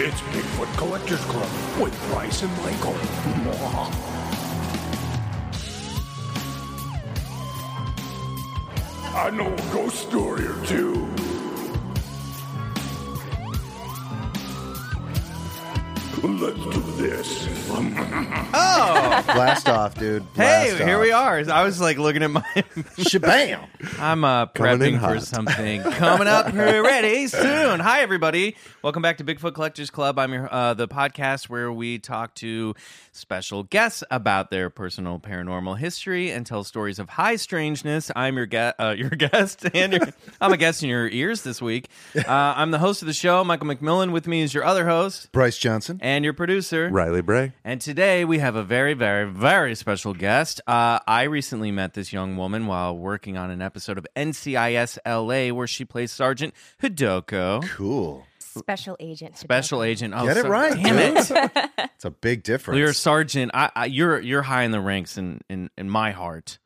It's Bigfoot Collectors Club with Bryce and Michael. I know a ghost story or two. Let's do this. Oh, blast off, dude. Hey, Blast here off. we are. I was like looking at my. Shabam. I'm uh, prepping for something coming up pretty soon. Hi, everybody. Welcome back to Bigfoot Collectors Club. I'm your uh, the podcast where we talk to special guests about their personal paranormal history and tell stories of high strangeness. I'm your guest, uh, your guest, and your, I'm a guest in your ears this week. Uh, I'm the host of the show, Michael McMillian. With me is your other host Bryce Johnson. and your producer, Riley Bray. and today we have a very, very, very special guest. Uh, I recently met this young woman while working on an episode of NCIS LA where she plays Sergeant Hidoko. Cool. Special agent. Special agent. Oh, Get it so- right, Damn it. It's a big difference. You're a sergeant. I, I, you're you're high in the ranks in, in, in my heart.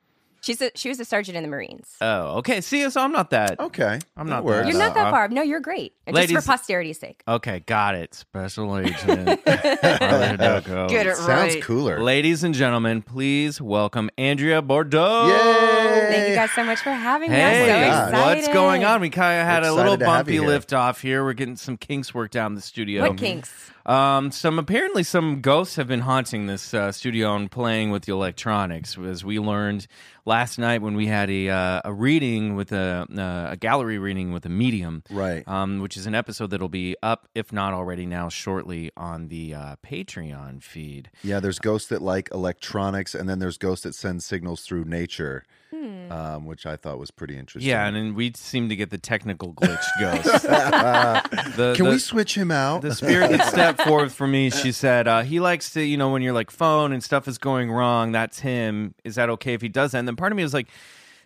She's a, she was a sergeant in the Marines. Oh, okay. See, so I'm not that. okay. I'm not works. that. You're not that uh, far. No, you're great. And Ladies- Just for posterity's sake. Okay, got it. Special agent. Get it Sounds right. cooler. Ladies and gentlemen, please welcome Andrea Bordeaux. Yay! Thank you guys so much for having me. Hey, I'm so excited. what's going on? We kind of had a little excited bumpy you here. lift off here. We're getting some kinks worked out in the studio. What kinks? Um, some apparently some ghosts have been haunting this uh, studio and playing with the electronics, as we learned last night when we had a uh, a reading with a uh, a gallery reading with a medium, Right. Um, which is an episode that'll be up, if not already now, shortly on the uh, Patreon feed. Yeah, there's ghosts that like electronics, and then there's ghosts that send signals through nature, Hmm. um, which I thought was pretty interesting. Yeah, and then we seem to get the technical glitch ghost. The- Can the- we switch him out? the spirit that stepped forth for me, she said, uh, he likes to, you know, when you're like phone and stuff is going wrong, that's him. Is that okay if he does that? And then part of me was like,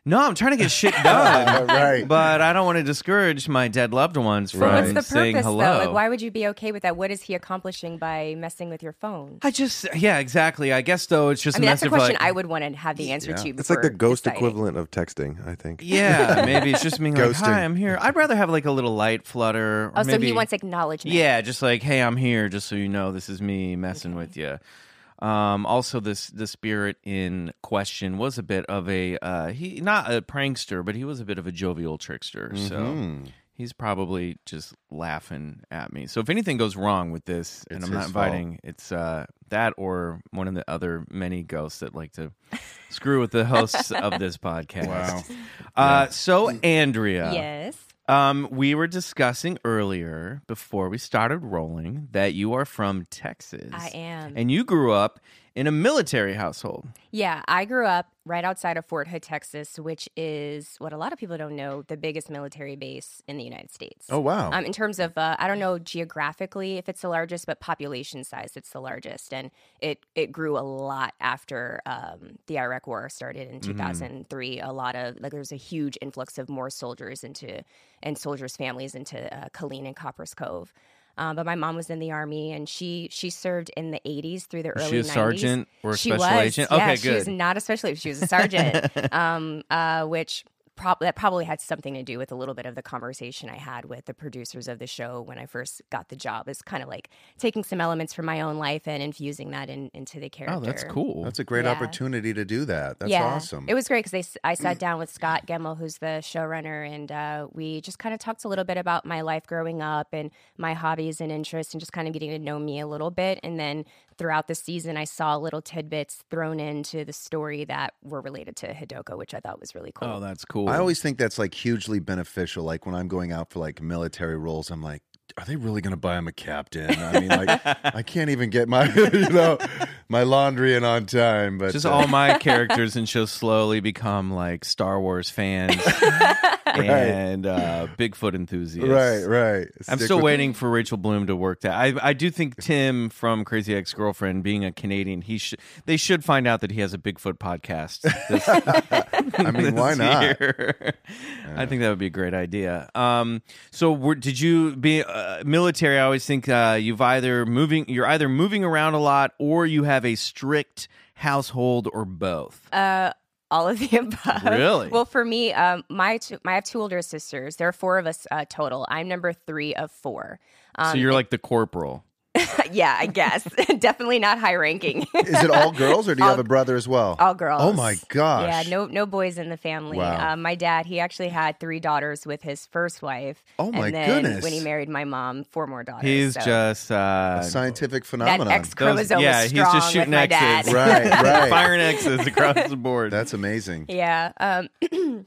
no, I'm trying to get shit done. right. But I don't want to discourage my dead loved ones from But what's the saying purpose, hello. though? Like, why would you be okay with that? What is he accomplishing by messing with your phone? I just, yeah, exactly. I guess though, it's just I mean, a that's a message question like, I would want to have the answer to. It's like the ghost deciding. equivalent of texting, I think. Yeah, maybe it's just being like, Ghosting. hi, I'm here. I'd rather have like a little light flutter. or Oh, so he wants acknowledgement. Yeah, just like, hey, I'm here, just so you know, this is me messing with you. Um, also, this the spirit in question was a bit of a uh, he not a prankster, but he was a bit of a jovial trickster. So Mm-hmm. he's probably just laughing at me. So if anything goes wrong with this, and It's I'm not his fault. inviting, it's uh, that or one of the other many ghosts that like to screw with the hosts of this podcast. Wow. Uh, so Andrea, Yes. Um, we were discussing earlier before we started rolling that you are from Texas. I am. And you grew up in a military household. Yeah, I grew up right outside of Fort Hood, Texas, which is what a lot of people don't know the biggest military base in the United States. Oh, wow. Um, in terms of, uh, I don't know geographically if it's the largest, but population size, it's the largest, and it it grew a lot after um, the Iraq War started in 2003. A lot of like there was a huge influx of more soldiers into and soldiers' families into uh, Killeen and Copperas Cove. Um, but my mom was in the army, and she she served in the 80s through the early she a 90s. sergeant or a she special was, agent? Yeah, Okay, she was not a special agent. She was a sergeant, um, uh, which prob- that probably had something to do with a little bit of the conversation I had with the producers of the show when I first got the job. Is kind of like taking some elements from my own life and infusing that in, into the character. Oh, that's cool. That's a great Yeah. opportunity to do that. That's yeah, awesome. It was great because I sat down with Scott Gemmill, who's the showrunner, and uh, we just kind of talked a little bit about my life growing up and my hobbies and interests, and just kind of getting to know me a little bit. And then throughout the season, I saw little tidbits thrown into the story that were related to Hidoko, which I thought was really oh, cool. oh, that's cool. I always think that's like hugely beneficial. Like when I'm going out for like military roles, I'm like, are they really going to buy him a captain? I mean, like, I can't even get my, you know, my laundry in on time. But just uh, all my characters and shows slowly become like Star Wars fans and uh, Bigfoot enthusiasts. right, right. I'm still waiting for Rachel Bloom to work that. I I do think Tim from Crazy Ex Girlfriend, being a Canadian, he should they should find out that he has a Bigfoot podcast. This, I mean, why not? year. I think that would be a great idea. Um, so were, did you be uh, military? I always think uh, you've either moving, you're either moving around a lot, or you have a strict household, or both. Uh, all of the above. Really? Well, for me, um, my two, I have two older sisters. There are four of us uh, total. I'm number three of four. Um, so you're like the corporal. yeah, I guess definitely not high ranking. Is it all girls or do you All- have a brother as well? All girls. Oh my gosh. Yeah, no no boys in the family. Wow. Um, my dad, he actually had three daughters with his first wife. Oh, my and then goodness. When he married my mom, four more daughters. He's so just uh, A scientific that phenomenon. X chromosome yeah, was he's just shooting with X's. dad. right, right. firing X's across the board. That's amazing. Yeah. Um,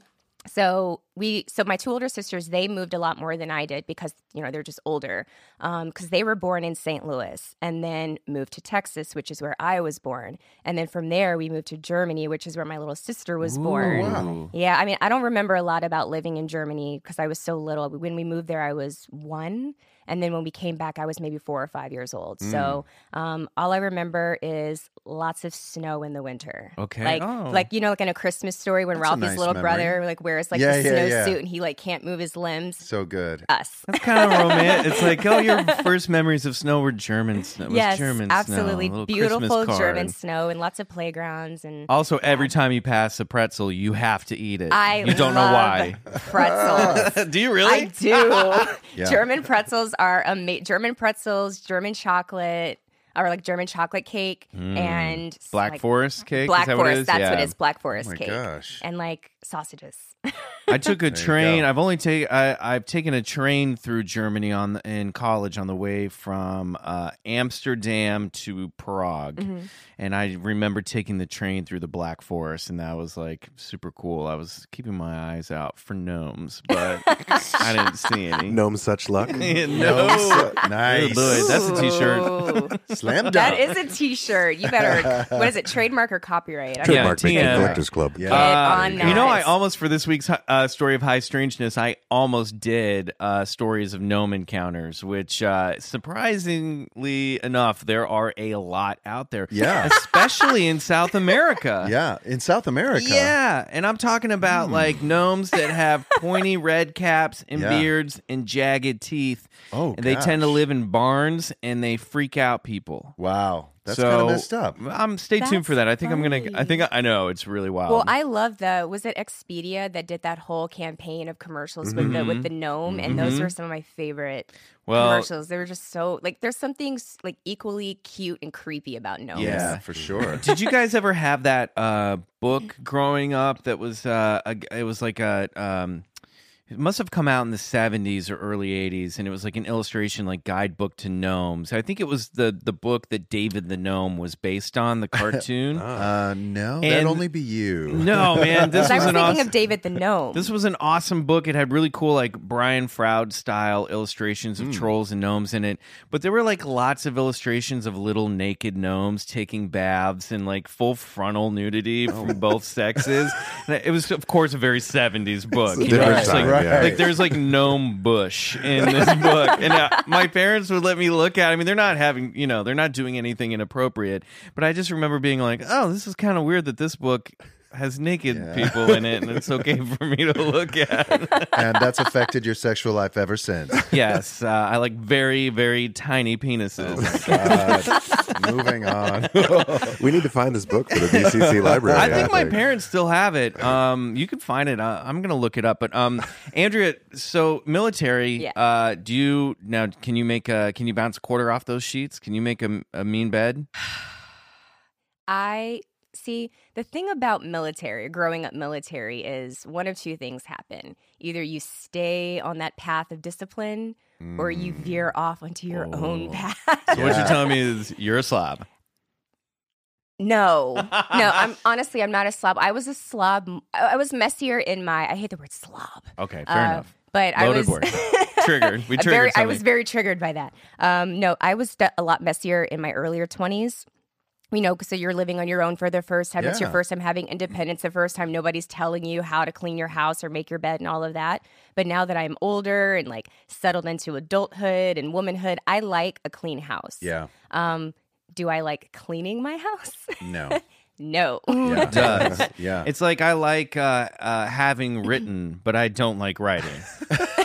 so we, so my two older sisters, they moved a lot more than I did because you know they're just older. Um, because they were born in St. Louis and then moved to Texas, which is where I was born, and then from there we moved to Germany, which is where my little sister was born. Ooh. Yeah, I mean, I don't remember a lot about living in Germany because I was so little. When we moved there, I was one. And then when we came back, I was maybe four or five years old. So um, all I remember is lots of snow in the winter. Okay. Like, Oh. like you know, like in a Christmas story when That's Ralphie's nice little memory. brother like wears like Yeah, the yeah, snow yeah. suit and he like can't move his limbs. So good. Us. That's kind of romantic. It's like, oh, your first memories of snow were German snow. It was yes, German absolutely snow. a beautiful German snow and lots of playgrounds and. Also, every time you pass a pretzel, you have to eat it. I you don't know why. pretzels. Do you really? I do. Yeah. German pretzels are ama- German pretzels, German chocolate, or like German chocolate cake, and Mm. Black like, Forest cake. Black is that what it Forest. That's yeah. what it is. Black Forest Oh my cake. gosh. And like sausages. I took a you train. I've only taken. I've taken a train through Germany on the, in college on the way from uh, Amsterdam to Prague, Mm-hmm. and I remember taking the train through the Black Forest, and that was like super cool. I was keeping my eyes out for gnomes, but I didn't see any. Gnome such luck. no. So- nice. Lloyd, that's a t-shirt. Ooh. Slam dunk. that is a T-shirt. You better. what is it? Trademark or copyright? I don't know. Yeah, Trademark Making TM. Collectors Club. Yeah. Get on Uh, you know, I almost for this week's uh, story of high strangeness, I almost did uh, stories of gnome encounters, which uh, surprisingly enough, there are a lot out there. Yeah. especially in South America. Yeah, in South America. Yeah, and I'm talking about like gnomes that have pointy red caps and Yeah. beards and jagged teeth. Oh, and they tend to live in barns and they freak out people. Wow. That's so kind of messed up. I'm stay tuned for that. I think I'm gonna. I think I know it's really wild. Well, I love the was it Expedia that did that whole campaign of commercials with the with the gnome, and those were some of my favorite Mm-hmm. Well- commercials. They were just so like there's something like equally cute and creepy about gnomes. Yeah, for sure. Did you guys ever have that uh, book growing up that was uh, a, it was like a um, it must have come out in the 70s or early 80s and it was like an illustration like guidebook to gnomes. I think it was the the book that David the gnome was based on, the cartoon. Uh, no, And- that'd only be you. no, man, this 'Cause I was was an thinking awesome of David the gnome. This was an awesome book. It had really cool, like Brian Froud style illustrations of Hmm. trolls and gnomes in it. But there were like lots of illustrations of little naked gnomes taking baths and like full frontal nudity Oh. from both sexes. And it was, of course, a very 70s book. a you know? Different It's like, right. yeah. like there's like gnome bush in this book. And uh, my parents would let me look at it. I mean, they're not having, you know, they're not doing anything inappropriate. But I just remember being like, oh, this is kind of weird that this book has naked Yeah. people in it, and it's okay for me to look at. and that's affected your sexual life ever since. yes, uh, I like very, very tiny penises. God. Moving on. We need to find this book for the BCC library. I think my parents still have it. Um, you can find it. Uh, I'm gonna look it up. But um, Andrea, so military. Yeah. Uh, do you now? Can you make a? Can you bounce a quarter off those sheets? Can you make a, a mean bed? I see the thing about military, growing up military, is one of two things happen. Either you stay on that path of discipline or you veer off onto your own path. So what you're telling me is you're a slob. No, no. I'm honestly, I'm not a slob. I was a slob. I I was messier in my. I hate the word slob. Okay, fair Uh, enough. But I was. Triggered. We triggered very, I was very triggered by that. Um, no, I was de- a lot messier in my earlier 20s. You know, so you're living on your own for the first time. It's your first time having independence. The first time nobody's telling you how to clean your house or make your bed and all of that. But now that I'm older and like settled into adulthood and womanhood, I like a clean house. Yeah. Um, do I like cleaning my house? No. no. Yeah. It does. Yeah. It's like I like uh, uh, having written, but I don't like writing.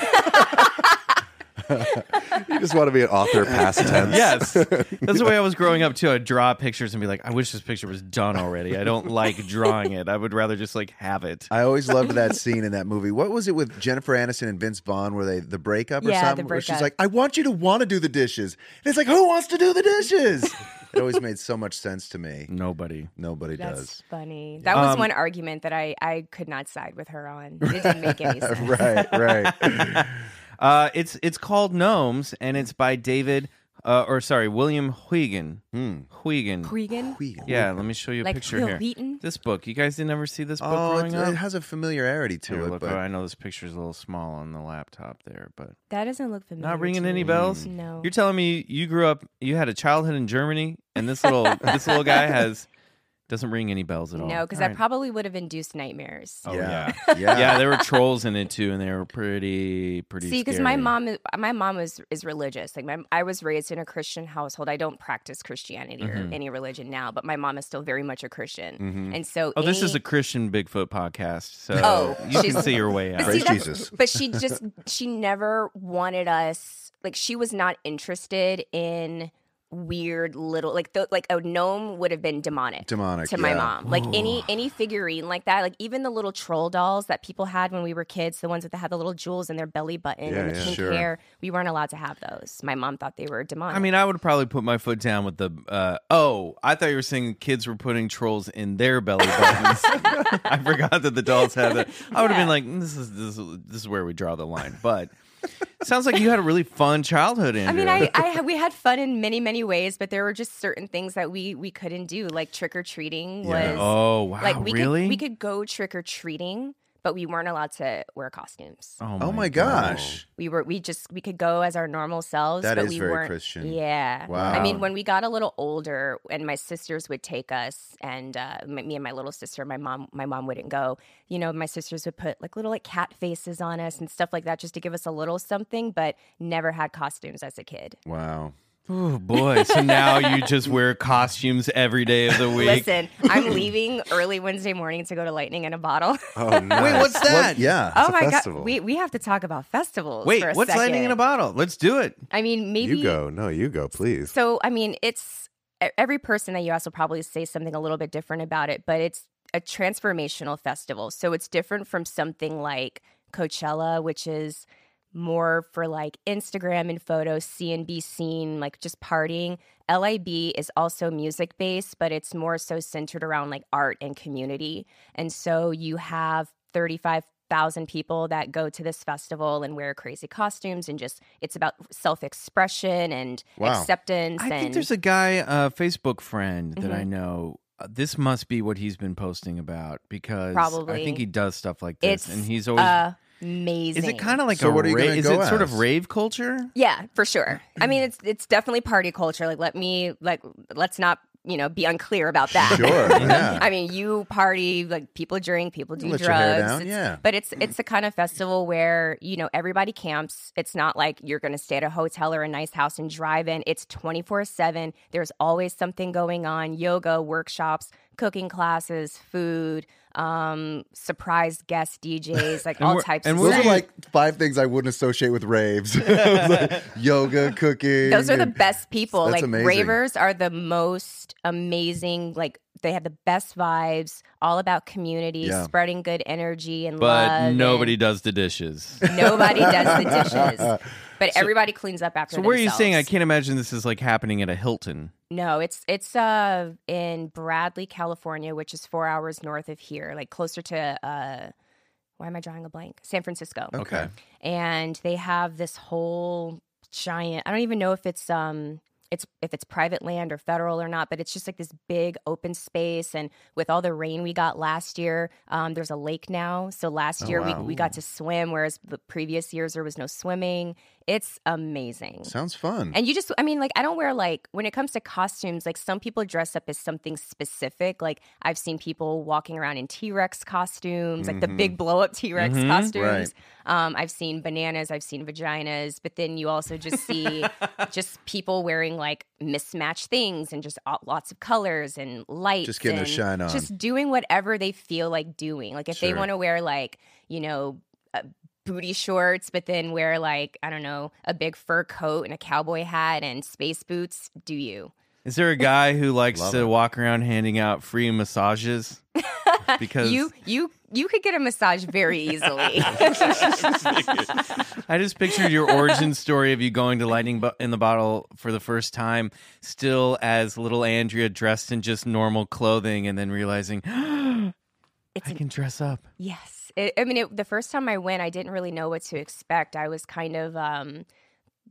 You just want to be an author past tense. Yes, that's the way I was growing up too. I'd draw pictures and be like, "I wish this picture was done already." I don't like drawing it. I would rather just like have it. I always loved that scene in that movie. What was it with Jennifer Aniston and Vince Vaughn where they the breakup or Yeah, the something? Where she's breakup. like, I want you to want to do the dishes. And it's like, who wants to do the dishes? it always made so much sense to me. Nobody. Nobody That's does. funny. That was Um, one argument that I, I could not side with her on. It didn't make any sense. right, right. Uh, it's it's called Gnomes, and it's by David, uh, or sorry, William Huygen. Hmm. Huygen. Huygen? Yeah, let me show you a Like picture Will here. Wheaton? This book. You guys didn't ever see this book Oh, growing it, up? it has a familiarity to Here, it, look, but I know this picture's a little small on the laptop there, but That doesn't look familiar. not ringing to any me. bells. No. You're telling me you grew up, you had a childhood in Germany, and this little this little guy has doesn't ring any bells at all. No, because that right. probably would have induced nightmares. Oh, yeah, yeah. yeah, yeah, there were trolls in it too, and they were pretty pretty. See, because my mom, my mom is is religious. Like my, I was raised in a Christian household. I don't practice Christianity or mm-hmm. any religion now, but my mom is still very much a Christian. Mm-hmm. And so, Oh, this is a Christian Bigfoot podcast, so Oh, you can see your way out. But Praise see, that's- Jesus. But she just she never wanted us like she was not interested in weird little like the, like a gnome would have been demonic Demonic, to my yeah. mom like any any figurine like that like even the little troll dolls that people had when we were kids the ones that had the little jewels in their belly button Yeah, and the yeah. pink Sure. hair we weren't allowed to have those my mom thought they were demonic I mean, I would probably put my foot down with the. Uh, oh, I thought you were saying kids were putting trolls in their belly buttons. I forgot that the dolls had that. I would have been like, this is this is, this is where we draw the line. But it sounds like you had a really fun childhood. In. I mean, I, I we had fun in many, many ways, but there were just certain things that we we couldn't do, like trick or treating Yeah. was. Oh wow! like we really? could we could go trick or treating, but we weren't allowed to wear costumes. Oh my gosh. We were we just we could go as our normal selves. That but is we very weren't, Christian. Yeah. Wow. I mean, when we got a little older, and my sisters would take us, and uh, m- me and my little sister, my mom, my mom wouldn't go. You know, my sisters would put like little like cat faces on us and stuff like that, just to give us a little something. But never had costumes as a kid. Wow. Oh boy! So now you just wear costumes every day of the week. Listen, I'm leaving early Wednesday morning to go to Lightning in a Bottle. Oh, nice. Wait, what's that? What? Yeah. oh a my festival. god, we we have to talk about festivals. Wait, for a what's second. lightning in a bottle? Let's do it. I mean, maybe You go. No, you go, please. So, I mean, it's every person that you ask will probably say something a little bit different about it, but it's a transformational festival. So, it's different from something like Coachella, which is more for like Instagram and photos, see and be seen, like just partying. LIB is also music based, but it's more so centered around like art and community. And so you have 35,000 people that go to this festival and wear crazy costumes and just it's about self-expression and Wow. acceptance I and think there's a guy, a Facebook friend that Mm-hmm. I know. Uh, this must be what he's been posting about because Probably. I think he does stuff like this, it's and he's always. Amazing. is it kind of like So a what are you ra- is go it sort of rave culture? Yeah, for sure. I mean, it's it's definitely party culture. Like, let me like let's not you know be unclear about that. Sure. Yeah. I mean, you party like people drink, people do Let drugs. your hair down, It's- yeah. but it's it's the kind of festival where you know everybody camps. It's not like you're going to stay at a hotel or a nice house and drive in. It's twenty four seven. There's always something going on: yoga, workshops, cooking classes, food. um, surprise guest DJs, like all types and of Those are like five things I wouldn't associate with raves. Like yoga, cooking. Those are the best people. That's like amazing. ravers are the most amazing. Like they have the best vibes, all about community, Yeah. spreading good energy and But love. But nobody does the dishes. nobody does the dishes, but everybody cleans up after. So where are you saying? I can't imagine this is like happening at a Hilton. No, it's it's uh in Bradley, California, which is four hours north of here, like closer to uh. Why am I drawing a blank? San Francisco. Okay. and they have this whole giant i don't even know if it's um it's if it's private land or federal or not but it's just like this big open space and with all the rain we got last year um, there's a lake now so last Oh, year wow. we, we got to swim whereas the previous years there was no swimming it's amazing Sounds fun. and you just, I mean, like, I don't wear like, when it comes to costumes, like, some people dress up as something specific. Like, I've seen people walking around in T Rex costumes, like the big blow up T Rex Mhm. costumes. Um, I've seen bananas, I've seen vaginas, but then you also just see just people wearing like mismatched things and just all- lots of colors and lights. Just getting their and shine on. Just doing whatever they feel like doing. Like, if they want to wear like, you know, uh, booty shorts, but then wear like, I don't know, a big fur coat and a cowboy hat and space boots, do you? Is there a guy who likes Love to it. walk around handing out free massages? Because You you you could get a massage very easily. I just pictured your origin story of you going to Lightning in the Bottle for the first time, still as little Andrea dressed in just normal clothing, and then realizing it's I an can dress up. Yes. It, I mean, it, the first time I went, I didn't really know what to expect. I was kind of um,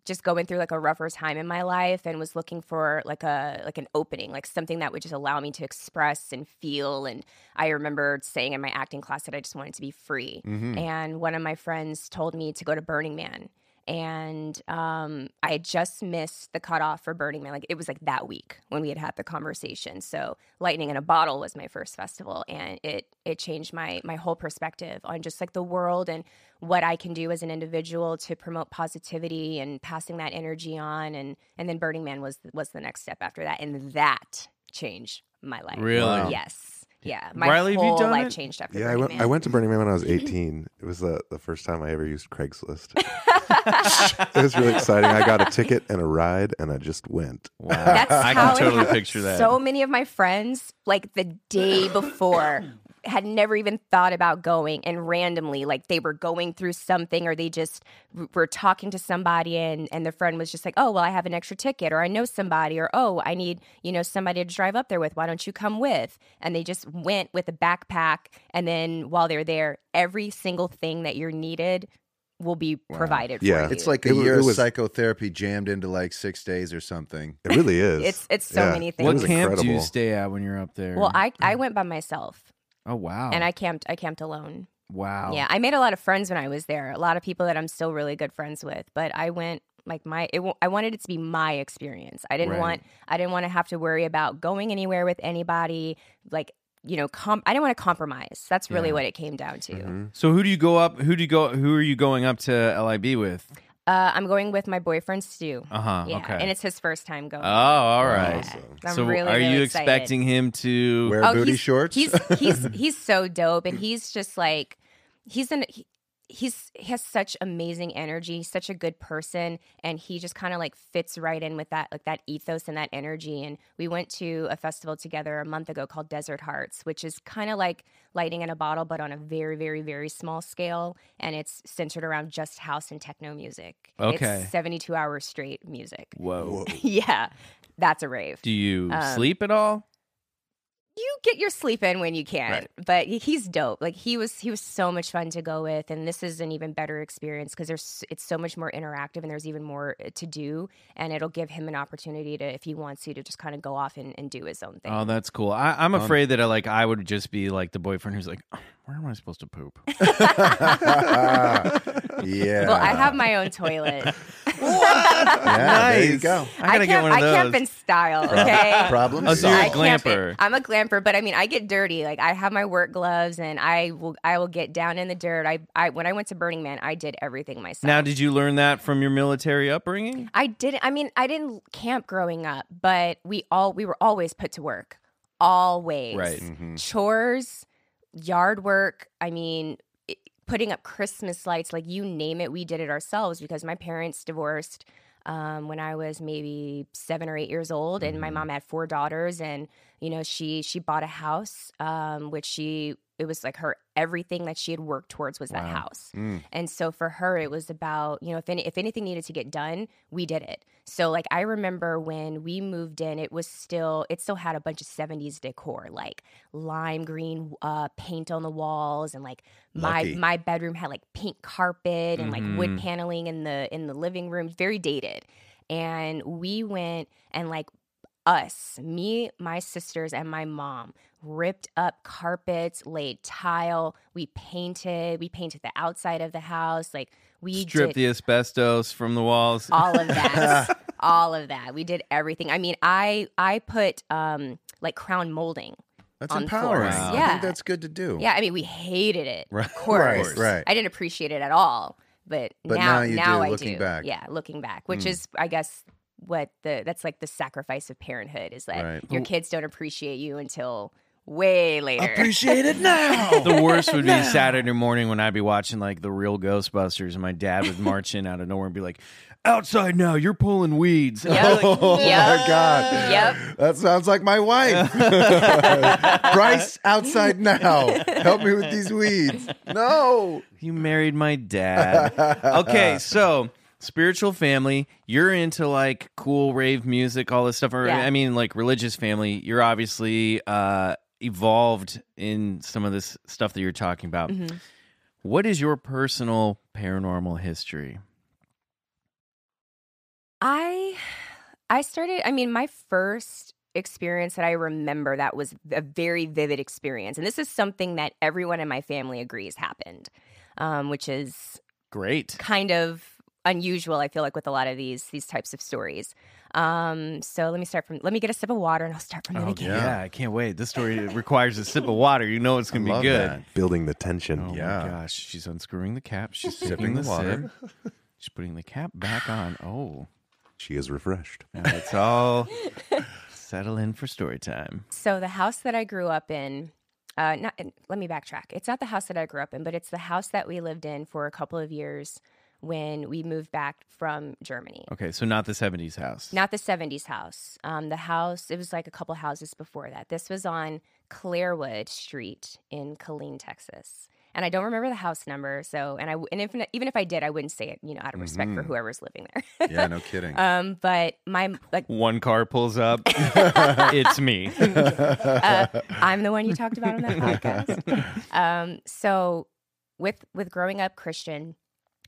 just going through like a rougher time in my life and was looking for like a like an opening, like something that would just allow me to express and feel. And I remember saying in my acting class that I just wanted to be free. And one of my friends told me to go to Burning Man. And um, I had just missed the cutoff for Burning Man. Like it was like that week when we had had the conversation. So Lightning in a Bottle was my first festival, and it it changed my my whole perspective on just like the world and what I can do as an individual to promote positivity and passing that energy on. And and then Burning Man was was the next step after that, and that changed my life. Really? Yes. Yeah. My Riley, have you whole done life it? changed after Yeah, I Burning went. Man. I went to Burning Man when I was 18. It was the the first time I ever used Craigslist. it was really exciting. I got a ticket and a ride, and I just went. Wow. That's I how can totally picture that. So many of my friends, like the day before, had never even thought about going, and randomly, like they were going through something, or they just were talking to somebody, and and the friend was just like, "Oh, well, I have an extra ticket, or I know somebody, or oh, I need you know somebody to drive up there with. Why don't you come with?" And they just went with a backpack, and then while they're there, every single thing that you're needed will be provided Yeah. for you. It's like a wa- year it of psychotherapy jammed into like six days or something. It really is. It's- it's so many things. what was camp do you stay at when you're up there? well, I I went by myself. Oh wow, and I camped. I camped alone. wow, Yeah, I made a lot of friends when I was there. A lot of people that I'm still really good friends with. But I went like my. It, I wanted it to be my experience. I didn't Right. want. I didn't want to have to worry about going anywhere with anybody. Like you know, com- I didn't want to compromise. That's really Yeah. what it came down to. Mm-hmm. So who do you go up? Who do you go? Who are you going up to LIB with? Uh, I'm going with my boyfriend Stu. Uh huh. yeah, okay. and it's his first time going. oh, all right. Yeah. I'm so really, are really you excited. expecting him to? Wear booty Oh, he's, shorts. He's he's he's so dope, and he's just like he's an he, he's he has such amazing energy. He's such a good person, and he just kind of like fits right in with that like that ethos and that energy. And we went to a festival together a month ago called Desert Hearts, which is kind of like Lightning in a Bottle, but on a very very very small scale, and it's centered around just house and techno music. Okay. it's seventy two hours straight music. Whoa. yeah, that's a rave. Do you Um, sleep at all? You get your sleep in when you can Right. but he's dope like he was he was so much fun to go with and this is an even better experience because there's it's so much more interactive and there's even more uh, to do and it'll give him an opportunity to if he wants to to just kind of go off and, and do his own thing Oh, that's cool. I, I'm afraid that I like I would just be like the boyfriend who's like, "Oh, where am I supposed to poop? yeah. well i have my own toilet Yeah, there you go. I gotta camp, get one of I camp those. in style okay Problem Oh, so you're a I solved. in- glamper. I'm a glamper, but I mean, I get dirty. Like I have my work gloves, and I will, I will get down in the dirt. I, I, when I went to Burning Man, I did everything myself. Now, did you learn that from your military upbringing? I didn't. I mean, I didn't camp growing up, but we all we were always put to work, always. Right. Mm-hmm. Chores, yard work. I mean, it- putting up Christmas lights, like you name it, we did it ourselves because my parents divorced um, when I was maybe seven or eight years old, and my mom had four daughters, and you know she she bought a house, um, which she it was like her everything that she had worked towards was that house. Mm. And so for her, it was about, you know, if, any, if anything needed to get done, we did it. So, like, I remember when we moved in, it was still, it still had a bunch of 70s decor, like lime green uh, paint on the walls. And like my, Lucky. my bedroom had like pink carpet and like wood Mhm. paneling in the, in the living room, very dated. And we went and like us, me, my sisters, and my mom ripped up carpets, laid tile. We painted. We painted the outside of the house. Like we stripped did the asbestos from the walls. all of that. all of that. We did everything. I mean, I I put um like crown molding. That's on empowering. floors. I Yeah. think that's good to do. Yeah, I mean, we hated it. Right. Of course. Right, right. I didn't appreciate it at all. But, But now, now you do, I looking do. back. Yeah, looking back, which Mm. is, I guess, what the that's like the sacrifice of parenthood is that Right. your kids don't appreciate you until way later. Appreciate it now. The worst would be Saturday morning when I'd be watching like the real Ghostbusters, and my dad would march in out of nowhere and be like, "Outside now, you're pulling weeds." And I'd be like, Oh Yep. my god. Yep. That sounds like my wife. Bryce, outside now. Help me with these weeds. No. You married my dad. Okay, so spiritual family, you're into like cool rave music, all this stuff. Or Yeah. I mean, like religious family. You're obviously uh, evolved in some of this stuff that you're talking about. Mhm. What is your personal paranormal history? I I started I mean my first experience that I remember that was a very vivid experience and this is something that everyone in my family agrees happened um, which is Great. kind of unusual I feel like with a lot of these these types of stories um, so let me start from let me get a sip of water and I'll start from the Oh, beginning yeah. I can't wait. This story requires a sip of water. You know it's going to be love good. that. Building the tension. Oh Yeah. my gosh, she's unscrewing the cap. She's Sipping sipping the the water. water. She's putting the cap back on. Oh, She is refreshed. now it's all settle in for story time. So the house that I grew up in, uh, not let me backtrack. It's not the house that I grew up in, but it's the house that we lived in for a couple of years when we moved back from Germany. Okay, so not the '70s house. Not the '70s house. Um, the house it was like a couple houses before that. This was on Clarewood Street in Killeen, Texas. And I don't remember the house number. So, and I and if, even if I did, I wouldn't say it, you know, out of respect for Mhm. whoever's living there. Yeah, no kidding. um, but my like One car pulls up. it's me. uh, I'm the one you talked about on that podcast. Um, so with with growing up Christian,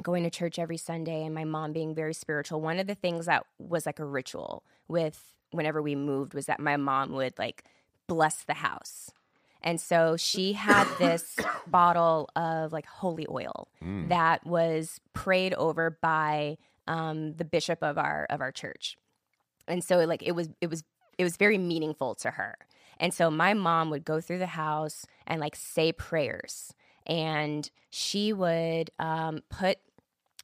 going to church every Sunday, and my mom being very spiritual, one of the things that was like a ritual with whenever we moved was that my mom would like bless the house. And so she had this bottle of like holy oil Mm. that was prayed over by um, the bishop of our of our church, and so like it was it was it was very meaningful to her. And so my mom would go through the house and like say prayers, and she would um, put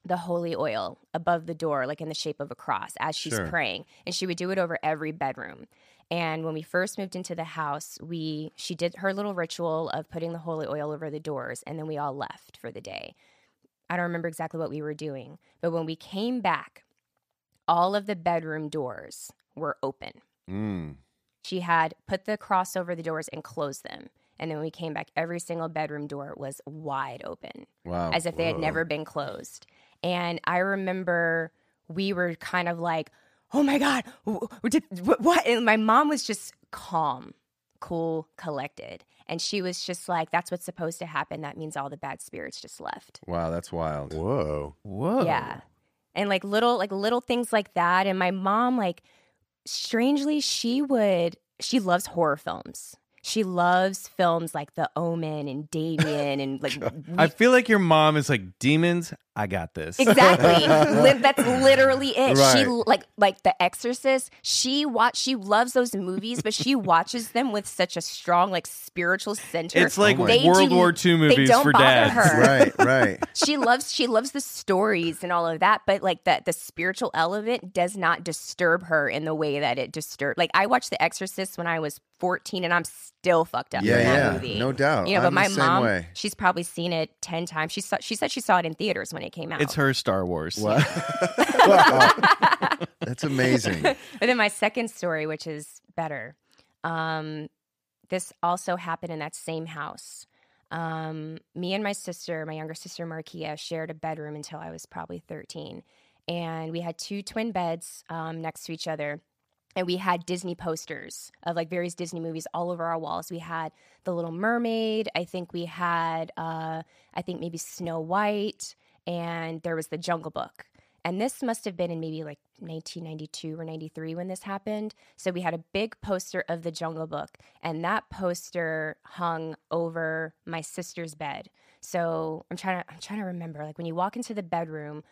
the holy oil above the door, like in the shape of a cross, as she's Sure. praying, and she would do it over every bedroom. And when we first moved into the house, we she did her little ritual of putting the holy oil over the doors, and then we all left for the day. I don't remember exactly what we were doing, but when we came back, all of the bedroom doors were open. Mm. She had put the cross over the doors and closed them. And then when we came back, every single bedroom door was wide open Wow. as if they had never been closed. And I remember we were kind of like, oh my God, wh- wh- did- wh- what? And my mom was just calm, cool, collected. And she was just like, that's what's supposed to happen. That means all the bad spirits just left. Wow, that's wild. Whoa. Whoa. Yeah. And like little like little things like that. And my mom, like strangely, she would she loves horror films. She loves films like The Omen and Damien and like I feel like your mom is like demons. I got this. Exactly. Li- that's literally it. She Right. like like The Exorcist. She watch she loves those movies, but she watches them with such a strong like spiritual center. It's like Oh my- They World do- War II they movies don't for bother dads. her. Right, right. she loves she loves the stories and all of that, but like the the spiritual element does not disturb her in the way that it disturbed. Like I watched The Exorcist when I was 14 and I'm still fucked up Yeah, in that yeah, movie. no doubt. You know, but I'm the my same mom, way. she's probably seen it ten times. She saw, she said she saw it in theaters when it came out. It's her Star Wars. Wow. Wow. That's amazing. But then my second story, which is better, um, this also happened in that same house. Um, me and my sister, my younger sister Markia, shared a bedroom until I was probably 13. And we had two twin beds um, next to each other. And we had Disney posters of like various Disney movies all over our walls. We had The Little Mermaid. I think we had, uh, I think maybe Snow White. And there was The Jungle Book. And this must have been in maybe like 1992 or 93 when this happened. So we had a big poster of the Jungle Book, and that poster hung over my sister's bed. So I'm trying to I'm trying to remember. Like when you walk into the bedroom,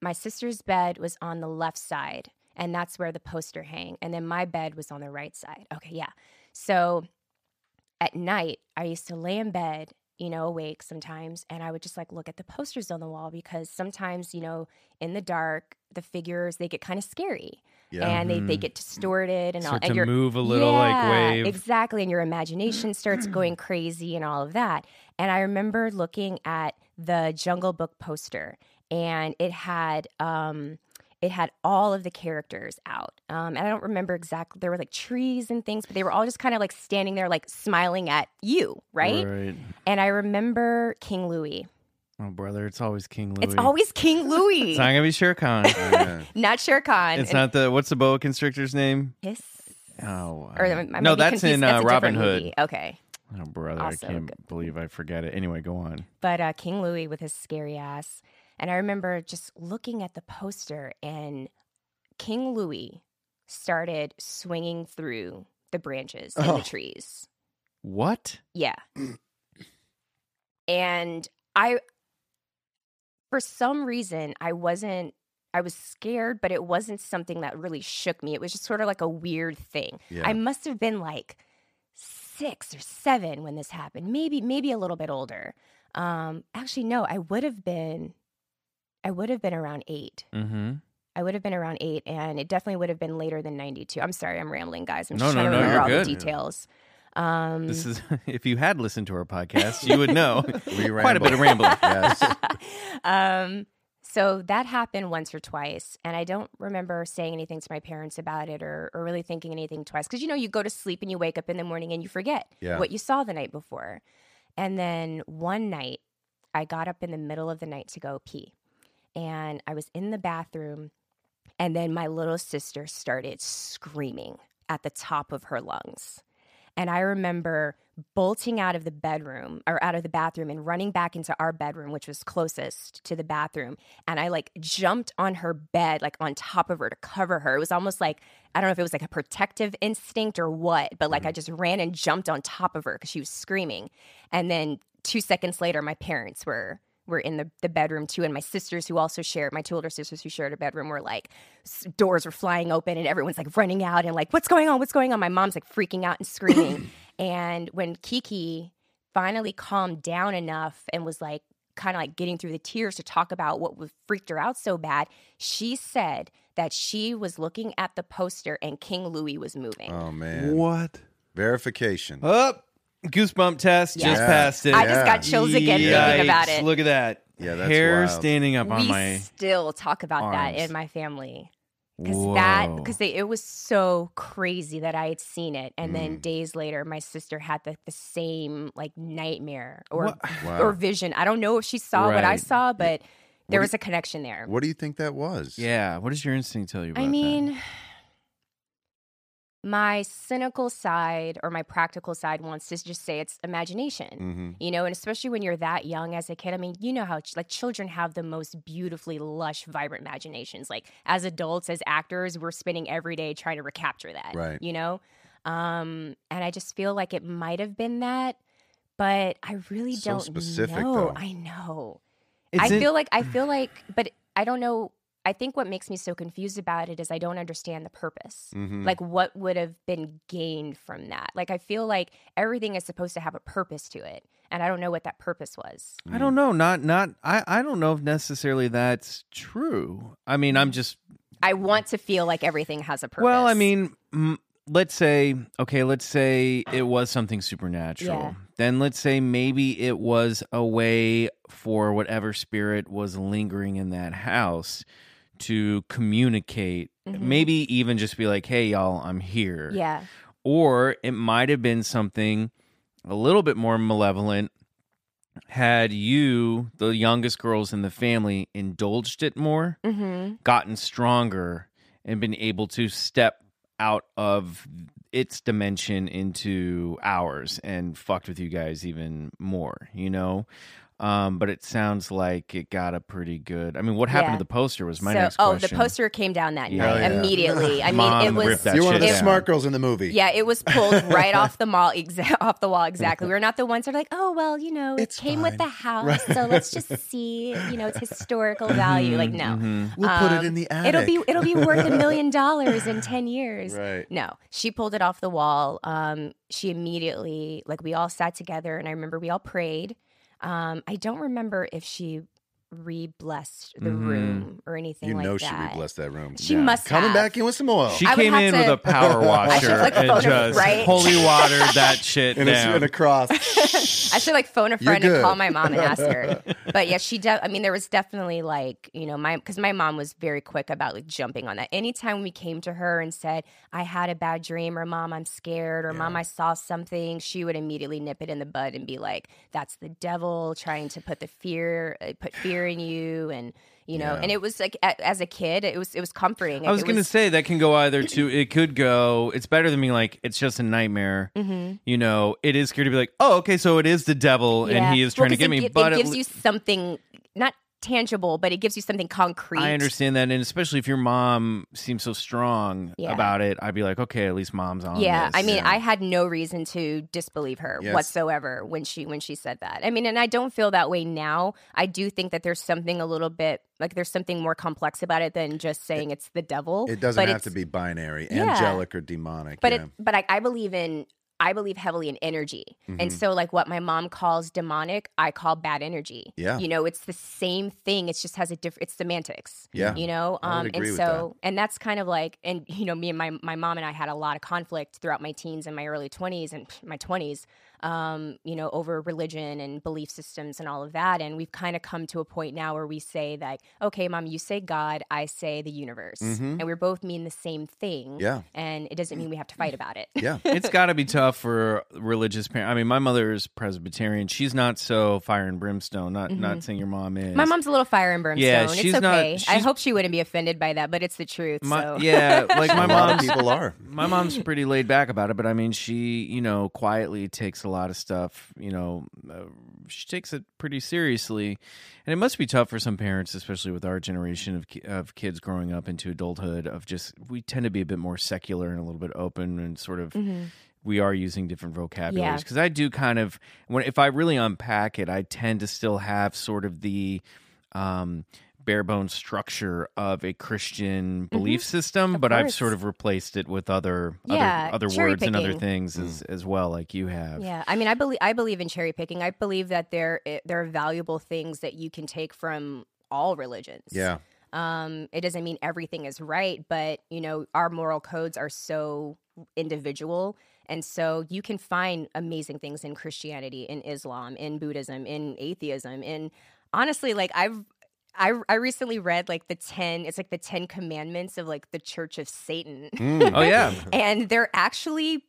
my sister's bed was on the left side, and that's where the poster hang. And then my bed was on the right side. Okay, yeah. So at night, I used to lay in bed, you know, awake sometimes, and I would just like look at the posters on the wall because sometimes, you know, in the dark, the figures they get kind of scary. Yeah. And they, they get distorted and all and to your- move a little, like, Yeah, wave. Exactly. And your imagination starts going crazy and all of that. And I remember looking at the Jungle Book poster and it had um it had all of the characters out. Um, and I don't remember exactly there were like trees and things, but they were all just kind of like standing there like smiling at you, right? Right. And I remember King Louis. Oh, brother, it's always King Louis. It's always King Louis, It's not gonna be Shere Khan. Yeah. not Shere Khan. it's And not the what's the boa constrictor's name? Hiss. Oh, Or I no, that's confused. in uh, a Robin Hood. movie. Okay. Oh, brother, Also I can't good. believe I forget it. Anyway, go on. but uh, King Louis with his scary ass. And I remember just looking at the poster, and King Louis started swinging through the branches and Oh. the trees. What? Yeah. and I, for some reason, I wasn't, I was scared, but it wasn't something that really shook me. It was just sort of like a weird thing. Yeah. I must have been like six or seven when this happened, maybe, maybe a little bit older. Um, actually, no, I would have been, I would have been around eight. Mm-hmm. I would have been around eight, and it definitely would have been later than 92. I'm sorry, I'm rambling, guys. I'm No, just no, trying to remember you're all good. the details. Um, This is if you had listened to our podcast, you would know We quite a bit of rambling. Yes. um, so that happened once or twice, and I don't remember saying anything to my parents about it or, or really thinking anything twice. Because you know, you go to sleep and you wake up in the morning and you forget Yeah. what you saw the night before. And then one night, I got up in the middle of the night to go pee, and I was in the bathroom, and then my little sister started screaming at the top of her lungs. And I remember bolting out of the bedroom or out of the bathroom and running back into our bedroom, which was closest to the bathroom. And I like jumped on her bed, like on top of her to cover her. It was almost like, I don't know if it was like a protective instinct or what, but like I mm-hmm. just ran and jumped on top of her because she was screaming. And then two seconds later, my parents were were in the, the bedroom too and my sisters who also shared my two older sisters who shared a bedroom were like s- doors were flying open and everyone's like running out and like what's going on what's going on my mom's like freaking out and screaming and when kiki finally calmed down enough and was like kind of like getting through the tears to talk about what was freaked her out so bad she said that she was looking at the poster and king louis was moving Oh man. What? Verification. Up. Goosebump test. Just Yeah. passed it. i just got chills again thinking about it Look at that. Yeah, that's Hair wild. standing up on we my. still talk about that in my family because that because it was so crazy that I had seen it, and Mm. then days later, my sister had the, the same like nightmare or Wow. or vision. I don't know if she saw what I saw, but there do was a connection there. What do you think that was? Yeah. What does your instinct tell you about I that? My cynical side or my practical side wants to just say it's imagination. hmm You know, and especially when you're that young as a kid. I mean, you know how ch- like children have the most beautifully lush, vibrant imaginations. Like as adults, as actors, we're spending every day trying to recapture that. Right. You know, um, and I just feel like it might have been that, but I really So don't specific, know. though. I know. I in- feel like I feel like, but I don't know. I think what makes me so confused about it is I don't understand the purpose. hmm Like what would have been gained from that? Like I feel like everything is supposed to have a purpose to it, and I don't know what that purpose was. I don't know. Not not. I I don't know if necessarily that's true. I mean, I'm just I want to feel like everything has a purpose. Well, I mean, m- let's say, okay, let's say it was something supernatural. Yeah. Then let's say maybe it was a way for whatever spirit was lingering in that house to communicate. Maybe even just be like, hey, y'all, I'm here. Yeah. Or it might have been something a little bit more malevolent had you, the youngest girls in the family, indulged it more, Mm-hmm. gotten stronger, and been able to step out of its dimension into ours and fucked with you guys even more, you know? Um, but it sounds like it got a pretty good. I mean, what happened Yeah. to the poster was my so, next oh, question. the poster came down that Yeah. night yeah. immediately. I mean, Mom it was ripped You're one of the down. smart girls in the movie. Yeah, it was pulled right off the mall, exa- off the wall. Exactly. We're not the ones that are like, oh well, you know, it It's came with the house, so let's just see, you know, its historical value. Like, no, Mm-hmm. We'll put it Um, in the it'll be it'll be worth a million dollars in ten years. Right. No, she pulled it off the wall. Um, she immediately, like, we all sat together, and I remember we all prayed. Um, I don't remember if she re-blessed the Mhm. room or anything You like know that. she re-blessed that room. She Yeah. must Coming have. back in with some oil. She I came in to- with a power washer and just right? holy water that shit in, a, down. in a cross. I should like phone a friend and call my mom and ask her. But yeah, she. De- I mean, there was definitely like you know my because my mom was very quick about like jumping on that. Anytime we came to her and said I had a bad dream or mom I'm scared or mom I saw something, she would immediately nip it in the bud and be like, "That's the devil trying to put the fear, uh, put fear in you." And you know, Yeah. and it was like a- as a kid, it was it was comforting. I was It going to say that can go either to it could go it's better than being like it's just a nightmare. Mhm. You know, it is scary to be like, "Oh, okay, so it is the devil Yeah. and he is Well, trying to 'cause get it me." gi- but it gives le- you something not tangible, but it gives you something concrete. I understand that and especially if your mom seems so strong Yeah. about it, I'd be like, "Okay, at least mom's on Yeah, this." I mean, I had no reason to disbelieve her Yes. whatsoever when she when she said that. I mean, and I don't feel that way now. I do think that there's something a little bit like there's something more complex about it than just saying it's the devil. It doesn't have to be binary, Yeah. angelic or demonic. But yeah. it but I, I believe in I believe heavily in energy. Mm-hmm. And so like what my mom calls demonic, I call bad energy. Yeah. You know, it's the same thing. It just has a different it's semantics. Yeah. You know? Um and so and that's kind of like and you know, me and my my mom and I had a lot of conflict throughout my teens and my early twenties and my twenties. Um, you know, over religion and belief systems and all of that. And we've kind of come to a point now where we say that, okay, mom, you say God, I say the universe. And we both mean the same thing. Mm-hmm. Yeah. And it doesn't mean we have to fight about it. yeah. it's got to be tough for religious parents. I mean, my mother is Presbyterian. She's not so fire and brimstone. Not not saying your mom is. Mm-hmm. My mom's a little fire and brimstone. Yeah, it's she's not- okay. I hope she wouldn't be offended by that, but it's the truth. My- so yeah, like my a lot of mom's people are. my mom's pretty laid back about it, but I mean, she, you know, quietly takes a lot of stuff, you know, uh, she takes it pretty seriously. And it must be tough for some parents, especially with our generation of, of kids growing up into adulthood, of just, we tend to be a bit more secular and a little bit open and sort of. We are using different vocabularies Mm-hmm. Yeah. because I do kind of when if I really unpack it, I tend to still have sort of the um, bare bones structure of a Christian belief system, Mm-hmm. Of but I've sort of replaced it with other Yeah, other, other cherry words and other picking. things as, as well, like you have. Yeah, I mean, I believe I believe in cherry picking. I believe that there there are valuable things that you can take from all religions. Yeah. Um, it doesn't mean everything is right, but you know, our moral codes are so individual. And so you can find amazing things in Christianity, in Islam, in Buddhism, in atheism, in honestly, like I've I, I recently read like the 10 it's like the 10 commandments of like the church of satan Oh yeah. and they're actually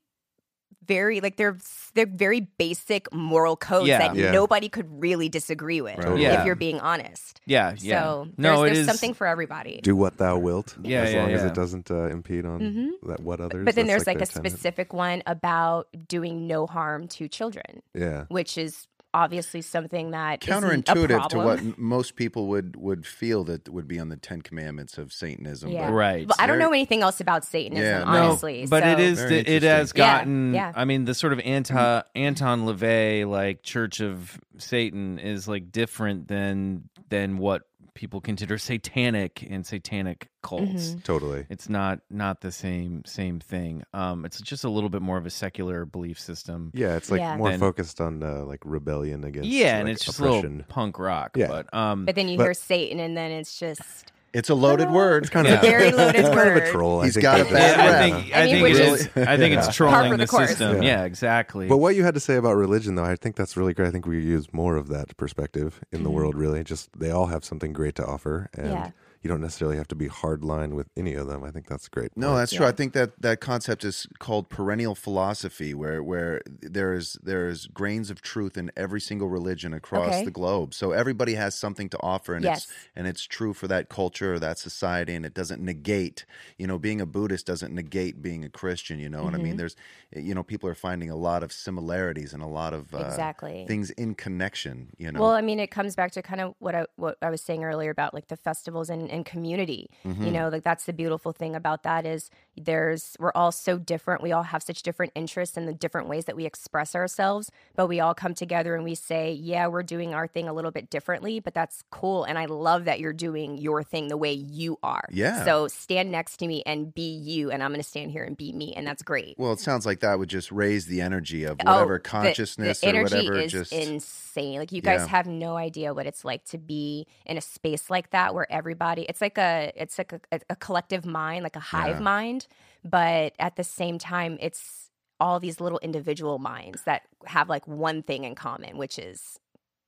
very like they're they're very basic moral codes Yeah. that Yeah. nobody could really disagree with Totally. Yeah. if you're being honest Yeah. Yeah. so no, there's, it there's is something for everybody Do what thou wilt. Yeah, as yeah, long as it doesn't uh, impede on Mhm. that what others. but then there's like, their a tenet. specific one about doing no harm to children Yeah. which is obviously something that isn't a Counterintuitive to what most people would would feel that would be on the Ten Commandments of Satanism. yeah. but- Right. but i don't know anything else about satanism Yeah, no. honestly but it so- is Very the, it has interesting. Yeah, gotten yeah. i mean the sort of anti anton lavey like church of satan is like different than than what people consider satanic and satanic cults Mm-hmm. Totally. it's not not the same same thing um it's just a little bit more of a secular belief system Yeah, it's like Yeah. more Then- focused on uh, like rebellion against. yeah and like, it's just a little punk rock Yeah. but um but then you But- hear satan and then it's just It's a loaded word. It's kind Yeah. of Very loaded it's kind of word. a troll. I He's think got that a is- bad I rap. think I I mean, think which it is- is. I think it's Par trolling the the course. system. Yeah. Yeah, exactly. But what you had to say about religion, though, I think that's really great. I think we use more of that perspective in Mm-hmm. the world. Really, just they all have something great to offer, and Yeah. You don't necessarily have to be hard line with any of them. I think that's great. No, point. that's true. I think that that concept is called perennial philosophy, where where there is there is grains of truth in every single religion across Okay. the globe. So everybody has something to offer, and Yes. it's and it's true for that culture or that society, and it doesn't negate. You know, being a Buddhist doesn't negate being a Christian. You know what I Mm-hmm. mean? There's, you know, people are finding a lot of similarities and a lot of uh, Exactly. things in connection. You know, Well, I mean, it comes back to kind of what I what I was saying earlier about like the festivals and, and community. Mm-hmm. You know, like that's the beautiful thing about that is there's we're all so different. We all have such different interests and the different ways that we express ourselves, but we all come together and we say, "Yeah, we're doing our thing a little bit differently, but that's cool." And I love that you're doing your thing the way you are. Yeah. So stand next to me and be you, and I'm going to stand here and be me, and that's great. well, it sounds like that would just raise the energy of Oh, whatever the- consciousness the, or energy whatever. is just insane. Like you guys Yeah. have no idea what it's like to be in a space like that where everybody it's like a it's like a, a, a collective mind, like a hive Yeah. mind, but at the same time it's all these little individual minds that have like one thing in common, which is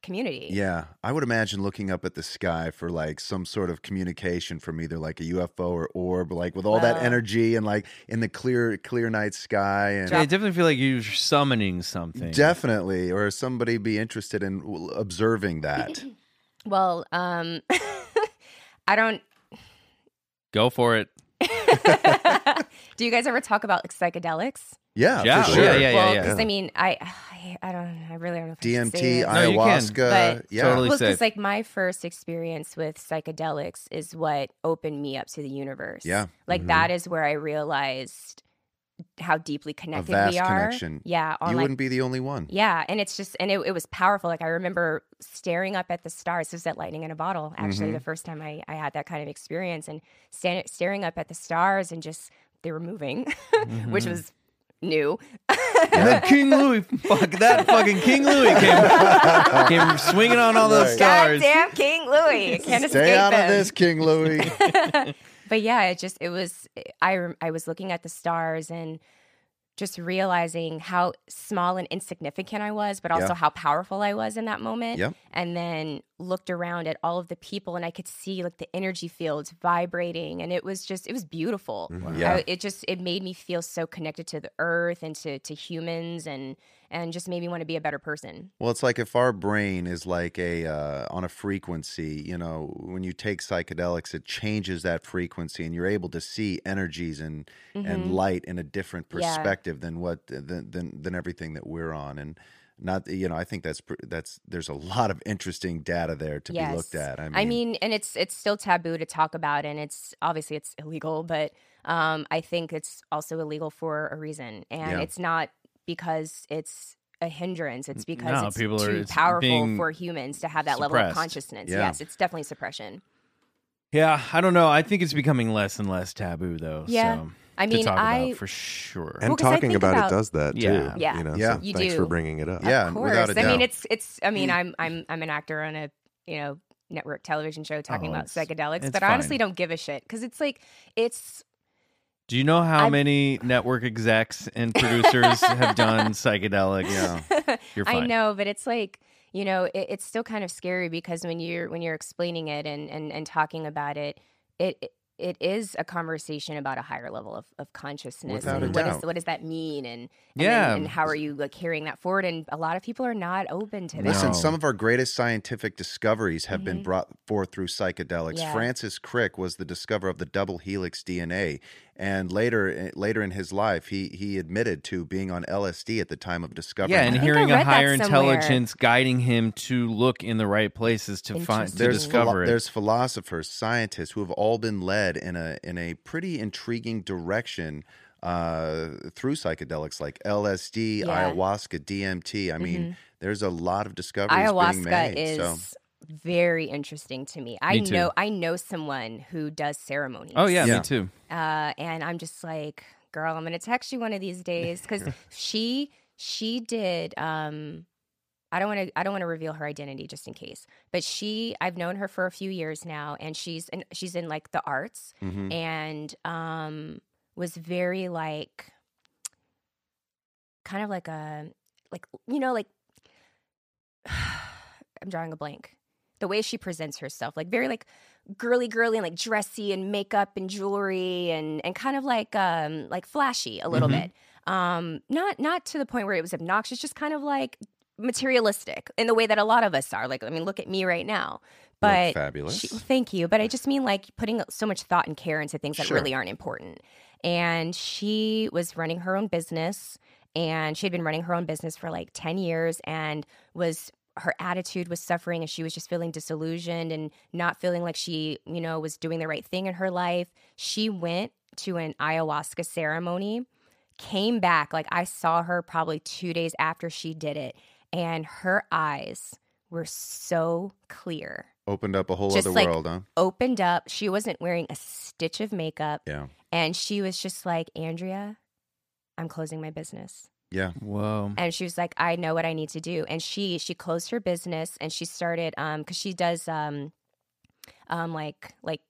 community. Yeah, I would imagine looking up at the sky for like some sort of communication from either like a UFO or orb, like with all that energy and like in the clear, clear night sky, and Yeah, I definitely feel like you're summoning something. definitely, or somebody be interested in observing that. Well, um I don't Go for it. do you guys ever talk about like psychedelics? Yeah, Yeah, for oh, sure. yeah, yeah, well, yeah. because I mean, I, I, I don't, I really don't know if I should say DMT, this. No, you can, ayahuasca, but- yeah, Totally. Well, because like my first experience with psychedelics is what opened me up to the universe. Yeah. like mm-hmm. that is where I realized how deeply a connected vast we are. connection. Yeah, on you like wouldn't be the only one. yeah, and it's just and it, it was powerful. Like I remember staring up at the stars. This was at Lightning in a Bottle. Actually, Mm-hmm. the first time I, I had that kind of experience, and stand, staring up at the stars and just they were moving, which Mm-hmm. was new. And then King Louis, fuck that fucking King Louis came, came swinging on all those Right. stars. Goddamn King Louis! Can't Stay escape out of this, King Louis. but yeah, it just it was I I was looking at the stars and just realizing how small and insignificant I was, but also Yeah. how powerful I was in that moment. Yep. And then looked around at all of the people and I could see like the energy fields vibrating and it was just it was beautiful. Mm-hmm. Yeah. I- it just it made me feel so connected to the earth and to to humans and and just made me want to be a better person. Well, it's like if our brain is like a uh, on a frequency, you know, when you take psychedelics, it changes that frequency, and you're able to see energies and and light in a different Mm-hmm. Yeah. perspective than what than, than than everything that we're on, and not you know, I think that's that's there's a lot of interesting data there to be looked at. I mean, and it's it's still taboo to talk about, and it's obviously it's illegal, but um, I think it's also illegal for a reason, and Yeah. it's not because it's a hindrance. It's because No, it's people are- too it's powerful for humans to have that level of consciousness. Yeah. Yes, it's definitely suppression. Yeah, I don't know. I think it's becoming less and less taboo, though. Yeah. so, I to mean, talk I- about for sure. and I talking about, about- it does that too. Yeah. Yeah. you know, Yeah. so You thanks do. for bringing it up. Yeah, of course. without a I mean, it's it's. I mean, mm. I'm I'm I'm an actor on a you know network television show talking Oh, about psychedelics, it's but I honestly don't give a shit because it's like it's Do you know how I'm- many network execs and producers have done psychedelic? Yeah. You're I know, but it's like you know, it, it's still kind of scary because when you're when you're explaining it and and, and talking about it, it. it it is a conversation about a higher level of, of consciousness Without a and what, is, doubt. what does that mean and, and then- Yeah. and how are you like carrying that forward and a lot of people are not open to that Listen, No. some of our greatest scientific discoveries have been brought forth through psychedelics. Mm-hmm. Yeah. Francis Crick was the discoverer of the double helix DNA, and later eh, later in his life, he he admitted to being on LSD at the time of discovery. Yeah, and that. hearing a higher intelligence guiding him to look in the right places to find to Interesting. there's philo- discover it. there's philosophers, scientists who have all been led in a in a pretty intriguing direction uh, through psychedelics like LSD, Yeah. Mm-hmm. ayahuasca, DMT. I mean, there's a lot of discoveries being ayahuasca made. is so. Very interesting to me i Me too. know i know someone who does ceremonies oh yeah, Yeah. me too. uh, and I'm just like, girl, I'm gonna text you one of these days because she she did um I don't want to I don't want to reveal her identity just in case. But she I've known her for a few years now and she's in she's in like the arts Mhm. and um was very like kind of like a like you know like I'm drawing a blank. The way she presents herself, like very like girly girly and like dressy and makeup and jewelry and and kind of like um like flashy a little Mhm. bit. Um not not to the point where it was obnoxious, just kind of like materialistic in the way that a lot of us are. Like I mean, look at me right now. Look But fabulous. she- thank you. But I just mean like putting so much thought and care into things that Sure. really aren't important. And she was running her own business and she had been running her own business for like 10 years and was her attitude was suffering and she was just feeling disillusioned and not feeling like she, you know, was doing the right thing in her life. She went to an ayahuasca ceremony, came back like I saw her probably 2 days after she did it and her eyes were so clear Opened up a whole Just other like- world, huh? opened up. She wasn't wearing a stitch of makeup. Yeah. And she was just like, Andrea, I'm closing my business. Yeah. Whoa. And she was like, I know what I need to do. And she she closed her business and she started um because she does um um like like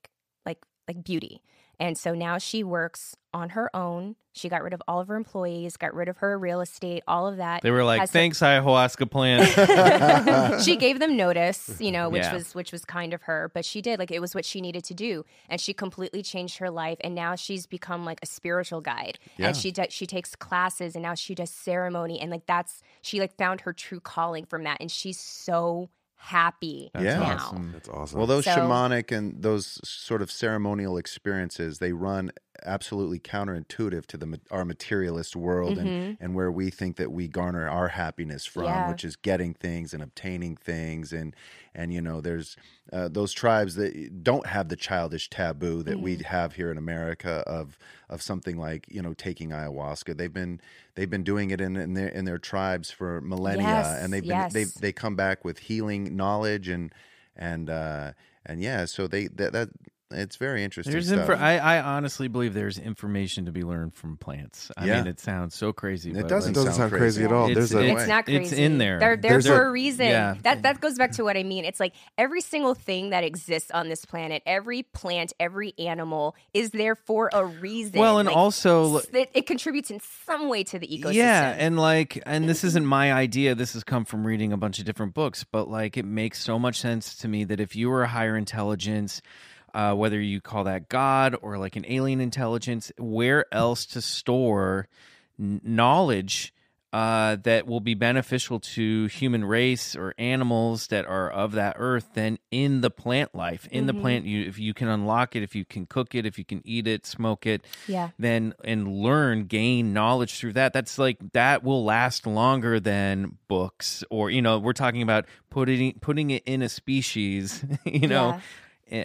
like like beauty. And so now she works on her own. She got rid of all of her employees, got rid of her real estate, all of that. They were like, Has some- "Thanks, ayahuasca plant." she gave them notice, you know, which Yeah. was which was kind of her, but she did like it was what she needed to do, and she completely changed her life. And now she's become like a spiritual guide, Yeah. and she does she takes classes, and now she does ceremony, and like that's she like found her true calling from that, and she's so happy Yeah. now. awesome. That's awesome. Well, those So- shamanic and those sort of ceremonial experiences, they run absolutely counterintuitive to the our materialist world and, and where we think that we garner our happiness from, Yeah. which is getting things and obtaining things. And, and you know, there's uh, those tribes that don't have the childish taboo that we have here in America of of something like, you know, taking ayahuasca. They've been they've been doing it in, in their in their tribes for millennia Yes, and they've been yes. they they come back with healing knowledge and and uh and yeah so they that, that it's very interesting There's stuff. infor- I, I honestly believe there's information to be learned from plants. I Yeah. mean, it sounds so crazy. It but, doesn't it doesn't sound sound crazy, crazy. at all. It's- There's a it's- It's not crazy. It's in there. They're there There's for a- a, reason. yeah. That that goes back to what I mean. It's like every single thing that exists on this planet, every plant, every animal is there for a reason. Well, and Like, also- it, it contributes in some way to the ecosystem. Yeah, and like, and this mm-hmm. isn't my idea. This has come from reading a bunch of different books, but like, it makes so much sense to me that if you were a higher intelligence, uh, whether you call that God or like an alien intelligence, where else to store n- knowledge uh, that will be beneficial to human race or animals that are of that earth than in the plant life? In the plant, you if you can unlock it, if you can cook it, if you can eat it, smoke it, Yeah. then and learn gain knowledge through that that's like that will last longer than books or you know we're talking about putting putting it in a species you know uh,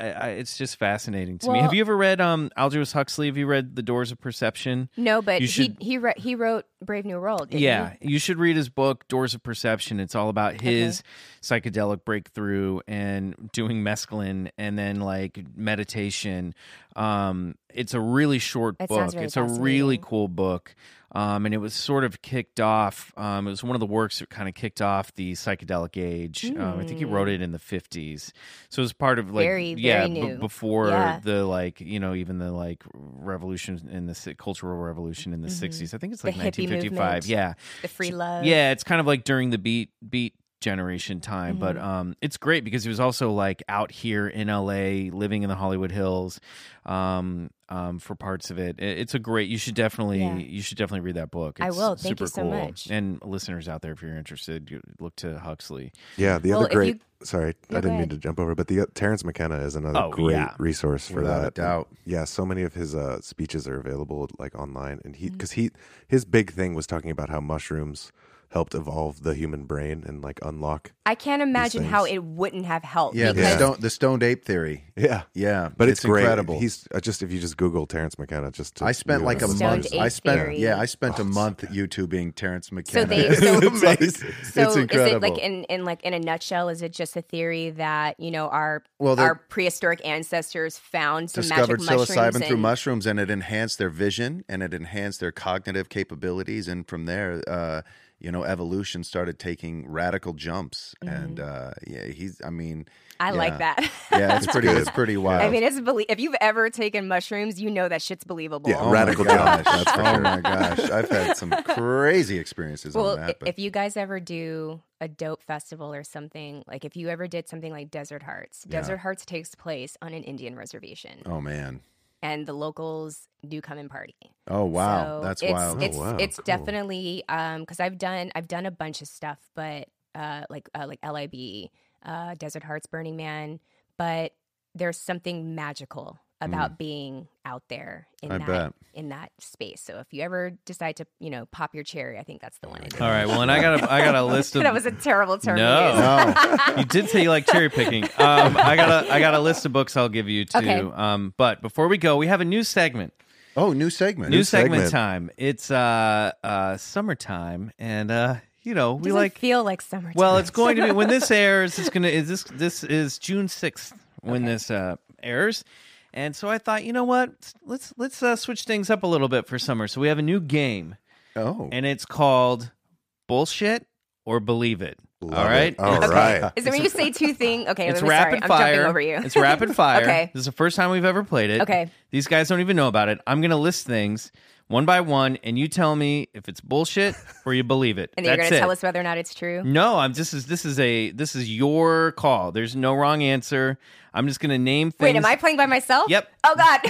I- I- it's just fascinating to me. Have you ever read um Aldous Huxley? Have you read The Doors of Perception? No, but he he re- he wrote Brave New World. Yeah, he? you should read his book Doors of Perception. It's all about his psychedelic breakthrough and doing mescaline and then like meditation. Um, it's a really short That book. very it's a really cool book. Um, and it was sort of kicked off. Um, it was one of the works that kind of kicked off the psychedelic age. Um, I think he wrote it in the fifties, so it was part of like Hmm. Very, yeah very b- before Yeah. the like you know even the like revolution in the cultural revolution in the 60s. I think it's like Mm-hmm. The hippie 1955. movement. Yeah, The free love. Yeah, it's kind of like during the beat beat generation time, but Mm-hmm. um, it's great because he was also like out here in LA, living in the Hollywood Hills, um, um, for parts of it. It- It's a great. You should definitely Yeah. you should definitely read that book. I It's will. Thank super you so cool. much. And listeners out there, if you're interested, you look to Huxley. Yeah, the Well, other if great. You- Sorry, I didn't mean to jump over, but the uh, Terence McKenna is another Oh, great yeah. resource for Without a that. doubt. Yeah, so many of his uh, speeches are available like online, and he because he his big thing was talking about how mushrooms helped evolve the human brain and like unlock. I can't imagine how it wouldn't have helped. yeah, the, stone, the stoned ape theory. Yeah, Yeah, but it's, great. incredible. He's uh, just if you just Google Terence McKenna, just to, I spent like a month. I spent theory. yeah, I spent a Oh, month YouTubing Terence McKenna. So McKenna. they so, it's, like- so it's is it like in, in like in a nutshell? Is it just a theory that you know our Well, our prehistoric ancestors found some discovered magic mushrooms psilocybin through and- mushrooms and it enhanced their vision and it enhanced their cognitive capabilities and from there uh, you know, evolution started taking radical jumps, Mm-hmm. and uh, yeah, he's. I mean, I like that. Yeah, it's pretty. It's pretty wild. I mean, it's belie- if you've ever taken mushrooms, you know that shit's believable. Yeah, Oh Radical my jump, gosh. that's for oh sure. my gosh, I've had some crazy experiences Well, on that. But if you guys ever do a dope festival or something, like if you ever did something like Desert Hearts, Yeah. Desert Hearts takes place on an Indian reservation, oh man, and the locals do come and party. oh wow, So that's it's, wild. It's Oh, wow, it's cool. definitely um because I've done I've done a bunch of stuff, but uh like uh, like LIB, uh Desert Hearts, Burning Man, but there's something magical about being out there in Mm. I that bet. in that space. So if you ever decide to you know pop your cherry, I think that's the one. to do. All right. Well, and I got a I got a list of that was a terrible term. No. no, you did say you like cherry picking. Um, I got a I got a list of books I'll give you too. Okay. Um, but before we go, we have a new segment. oh, new segment. New segment, segment. time. It's uh uh summertime, and uh you know we Doesn't like. feel like summer. Well, it's going to be when this airs. It's gonna is this this is June sixth when this uh airs. And so I thought, you know what? Let's let's uh, switch things up a little bit for summer. So we have a new game, oh, and it's called Bullshit or Believe It. Love All right. it. All It's- right. Is it when you say two things? Okay, It's let me, sorry, rapid I'm jumping over you. It's rapid fire. Okay. This is the first time we've ever played it. Okay. These guys don't even know about it. I'm going to list things one by one, and you tell me if it's bullshit or you believe it. and then you're going to tell us whether or not it's true. No, I'm this is this is a this is your call. There's no wrong answer. I'm just going to name things. Wait, am I playing by myself? Yep. Oh God.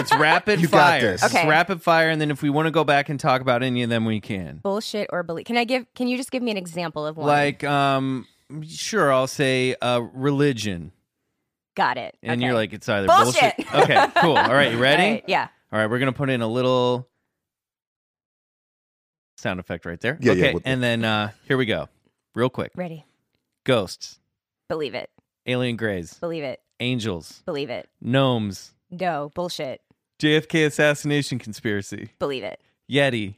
It's rapid You got fire. this. It's rapid fire, and then if we want to go back and talk about any of them, we can. Bullshit or believe? Can I give? Can you just give me an example of one? Like, um, sure, I'll say uh, religion, got it. and Okay. you're like, it's either Bullshit. bullshit. Okay, cool. All right, you ready? All right, yeah. All right, we're gonna put in a little sound effect right there. Yeah, yeah, okay, we'll- and then uh here we go, real quick. Ready. Ghosts, Believe it. alien greys, Believe it. angels, Believe it. gnomes, No bullshit. JFK assassination conspiracy, Believe it. Yeti,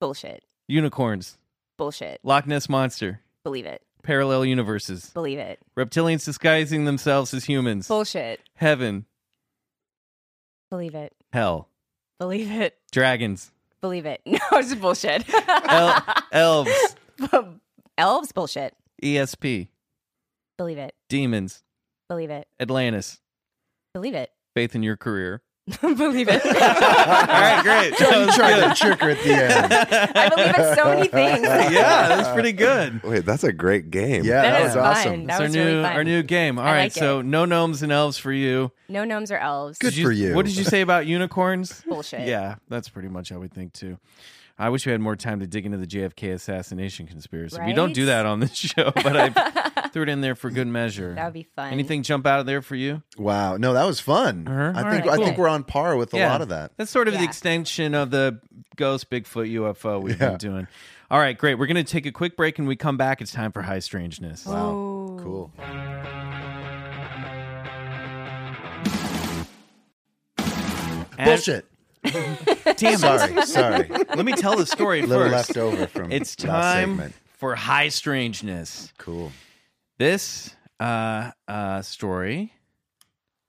Bullshit. unicorns, Bullshit. Loch Ness monster, Believe it. parallel universes, Believe it. reptilians disguising themselves as humans, Bullshit. heaven, Believe it. hell, Believe it. dragons, Believe it. No, it's bullshit. El- elves, Elves. Bullshit. ESP, Believe it. demons, Believe it. Atlantis, Believe it. faith in your career. believe it. All right, great. That you was tried to trick her at the end. I believe in so many things. yeah, that's pretty good. Wait, that's a great game. Yeah, That that, is was fun. awesome. That It's our was new really fun. our new game. All I right, like so it. no gnomes and elves for you. No gnomes or elves. Good Did for you. What did you say about unicorns? Bullshit. Yeah, that's pretty much how we think too. I wish we had more time to dig into the JFK assassination conspiracy. We don't do that on this show, but I threw it in there for good measure. That would be fun. Anything jump out of there for you? Wow, no, that was fun. Uh-huh. I All think right, I cool. think we're on par with a lot of that. That's sort of the Yeah. extension of the ghost, Bigfoot, UFO we've Yeah. been doing. All right, great. We're going to take a quick break and we come back. It's time for high strangeness. Wow, Oh. cool. And- Bullshit. Damn Sorry, it. sorry. Let me tell the story A little first. left over from It's last time segment. for high strangeness. Cool. This uh, uh, story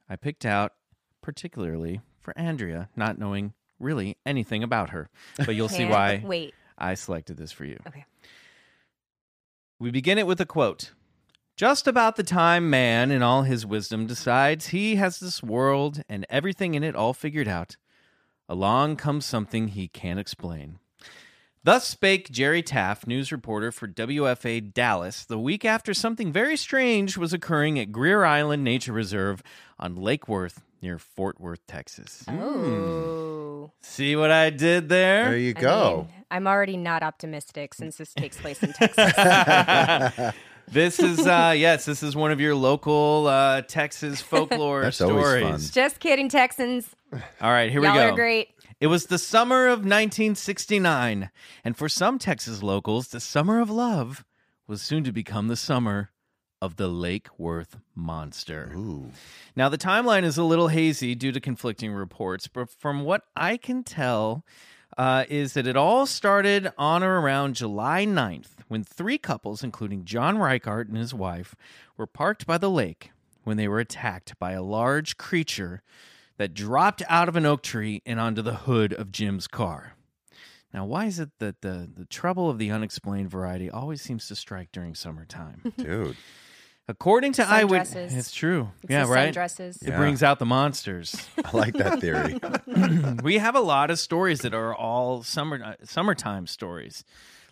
I picked out particularly for Andrea, not knowing really anything about her. But you'll see why Wait. I selected this for you. Okay. We begin it with a quote. Just about the time man, in all his wisdom, decides he has this world and everything in it all figured out, along comes something he can't explain. Thus spake Jerry Taft, news reporter for WFAA Dallas, the week after something very strange was occurring at Greer Island Nature Reserve on Lake Worth near Fort Worth, Texas. Oh. See what I did there? There you I go. mean, I'm already not optimistic since this takes place in Texas. This is uh yes, this is one of your local uh Texas folklore That's always stories. fun. Just kidding, Texans. All right, here Y'all we go. are great. It was the summer of 1969, and for some Texas locals, the summer of love was soon to become the summer of the Lake Worth monster. Ooh. Now, the timeline is a little hazy due to conflicting reports, but from what I can tell, uh, is that it all started on or around July 9th when three couples, including John Reichart and his wife, were parked by the lake when they were attacked by a large creature that dropped out of an oak tree and onto the hood of Jim's car. Now, why is it that the, the trouble of the unexplained variety always seems to strike during summertime? Dude. According to eyewitness, it's true. It's yeah, the right. Sundresses. It Yeah. brings out the monsters. I like that theory. we have a lot of stories that are all summer uh, summertime stories,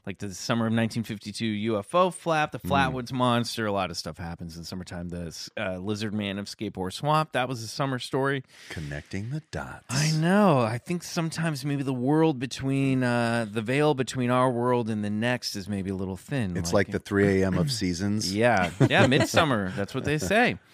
like the summer of 1952 UFO flap, the Flatwoods monster. A lot of stuff happens in summertime. The uh, lizard man of Scape Ore Swamp. That was a summer story. Connecting the dots. I know. I think sometimes maybe the world between uh, the veil between our world and the next is maybe a little thin. It's like the 3 a.m. of seasons. yeah, yeah, midsummer. That's what they say.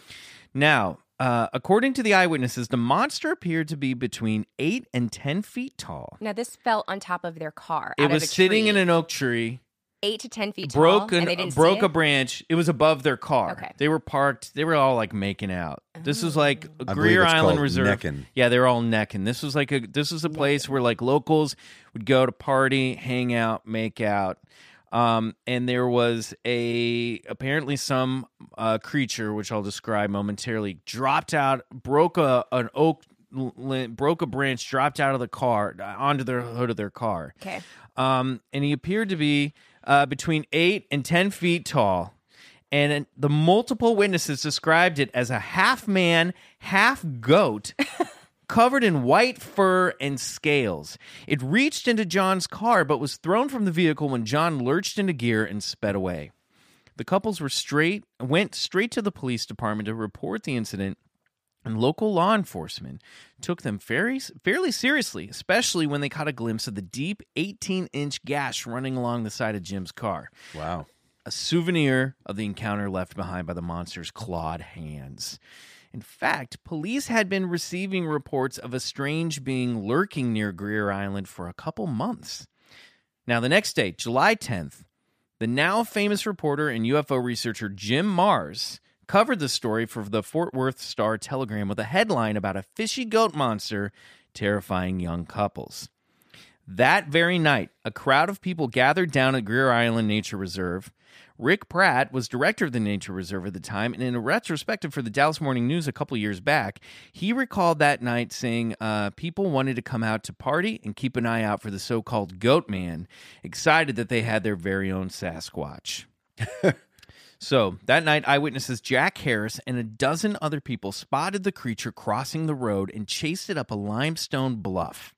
Now, uh, according to the eyewitnesses, the monster appeared to be between eight and ten feet tall. Now this fell on top of their car. It out was of a sitting tree, in an oak tree. eight to ten feet Broke tall, an, and they didn't broke see a it? branch. It was above their car. Okay. They were parked. They were all like making out. This was like Oh. I believe Greer it's Island called Reserve. necking. Yeah, they were all necking. This was like a this was a place where like locals would go to party, hang out, make out. Um, and there was a apparently some uh, creature, which I'll describe momentarily, dropped out, broke a an oak, broke a branch, dropped out of the car onto the hood of their car. Okay. Um, and he appeared to be uh, between eight and ten feet tall. And the multiple witnesses described it as a half man, half goat, covered in white fur and scales. It reached into John's car, but was thrown from the vehicle when John lurched into gear and sped away. The couples were straight went straight to the police department to report the incident, and local law enforcement took them very fairly seriously, especially when they caught a glimpse of the deep 18-inch gash running along the side of Jim's car Wow. a souvenir of the encounter left behind by the monster's clawed hands. In fact, police had been receiving reports of a strange being lurking near Greer Island for a couple months. Now, the next day, July 10th, the now famous reporter and UFO researcher Jim Marrs covered the story for the Fort Worth Star Telegram with a headline about a fishy goat monster terrifying young couples. That very night, a crowd of people gathered down at Greer Island Nature Reserve. Rick Pratt was director of the Nature Reserve at the time, and in a retrospective for the Dallas Morning News a couple years back, he recalled that night saying uh, people wanted to come out to party and keep an eye out for the so called Goat Man, excited that they had their very own Sasquatch. So that night, eyewitnesses Jack Harris and a dozen other people spotted the creature crossing the road and chased it up a limestone bluff.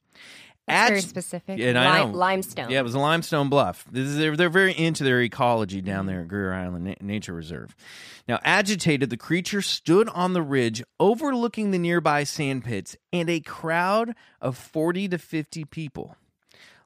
That's very specific. Yeah, and I Lime- know. limestone. Yeah, it was a limestone bluff. This is, they're, they're very into their ecology down there at Greer Island Na- Nature Reserve. Now, agitated, the creature stood on the ridge overlooking the nearby sand pits and a crowd of 40 to 50 people.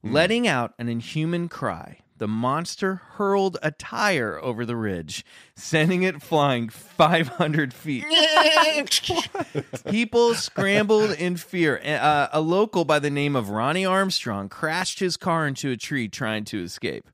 Hmm. Letting out an inhuman cry, the monster hurled a tire over the ridge, sending it flying 500 feet. People scrambled in fear. Uh, a local by the name of Ronnie Armstrong crashed his car into a tree trying to escape.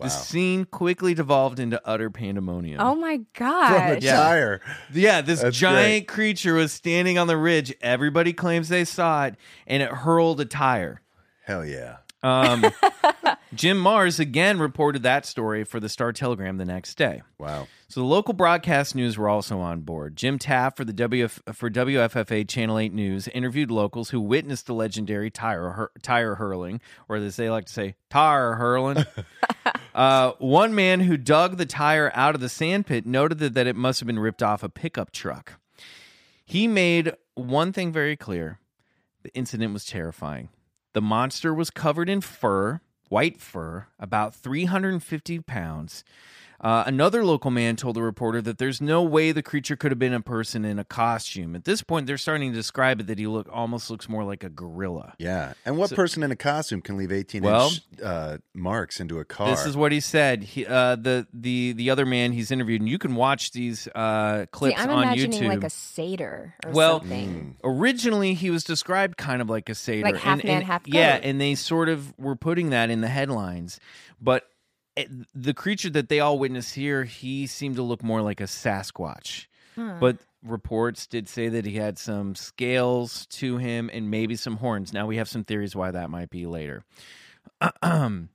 The scene quickly devolved into utter pandemonium. Oh my From a gosh. Yeah. tire. Yeah, this That's giant creature was standing on the ridge. Everybody claims they saw it, and it hurled a tire. Hell yeah. Um, Jim Marrs again reported that story for the Star Telegram the next day. Wow. So the local broadcast news were also on board. Jim Taft for the WF, for WFAA Channel 8 News interviewed locals who witnessed the legendary tire hur- tire hurling, or as they like to say, tire hurling. uh, one man who dug the tire out of the sandpit noted that, that it must have been ripped off a pickup truck. He made one thing very clear: the incident was terrifying. The monster was covered in fur, white fur, about 350 pounds. Uh, another local man told the reporter that there's no way the creature could have been a person in a costume. At this point, they're starting to describe it that he look almost looks more like a gorilla. Yeah. And what So- person in a costume can leave 18 Well, inch uh, marks into a car? This is what he said. He, uh, the the the other man he's interviewed, and you can watch these uh, See, clips I'm on imagining YouTube. like a satyr or Well, something. Originally, he was described kind of like a satyr, Like half and- man, and- half Yeah, goat. and they sort of were putting that in the headlines, but it, the creature that they all witnessed here, he seemed to look more like a Sasquatch. But reports did say that he had some scales to him and maybe some horns. Now we have some theories why that might be later.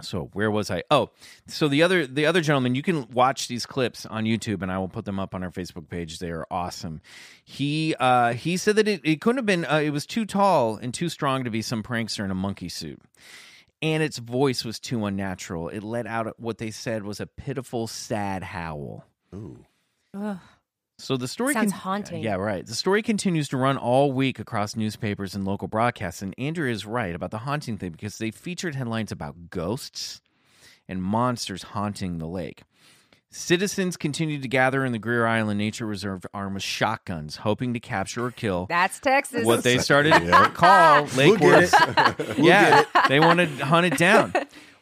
so where was I? Oh, so the other the other gentleman, you can watch these clips on YouTube, and I will put them up on our Facebook page. They are awesome. He uh, he said that it, it couldn't have been. Uh, it was too tall and too strong to be some prankster in a monkey suit, and its voice was too unnatural. It let out what they said was a pitiful, sad howl. Ooh. Ugh. So the story Sounds haunting. Yeah, right. The story continues to run all week across newspapers and local broadcasts. And Andrea is right about the haunting thing because they featured headlines about ghosts and monsters haunting the lake. Citizens continued to gather in the Greer Island Nature Reserve armed with shotguns, hoping to capture or kill That's Texas. what they started to call Lake We'll get Worth. yeah, they wanted to hunt it down.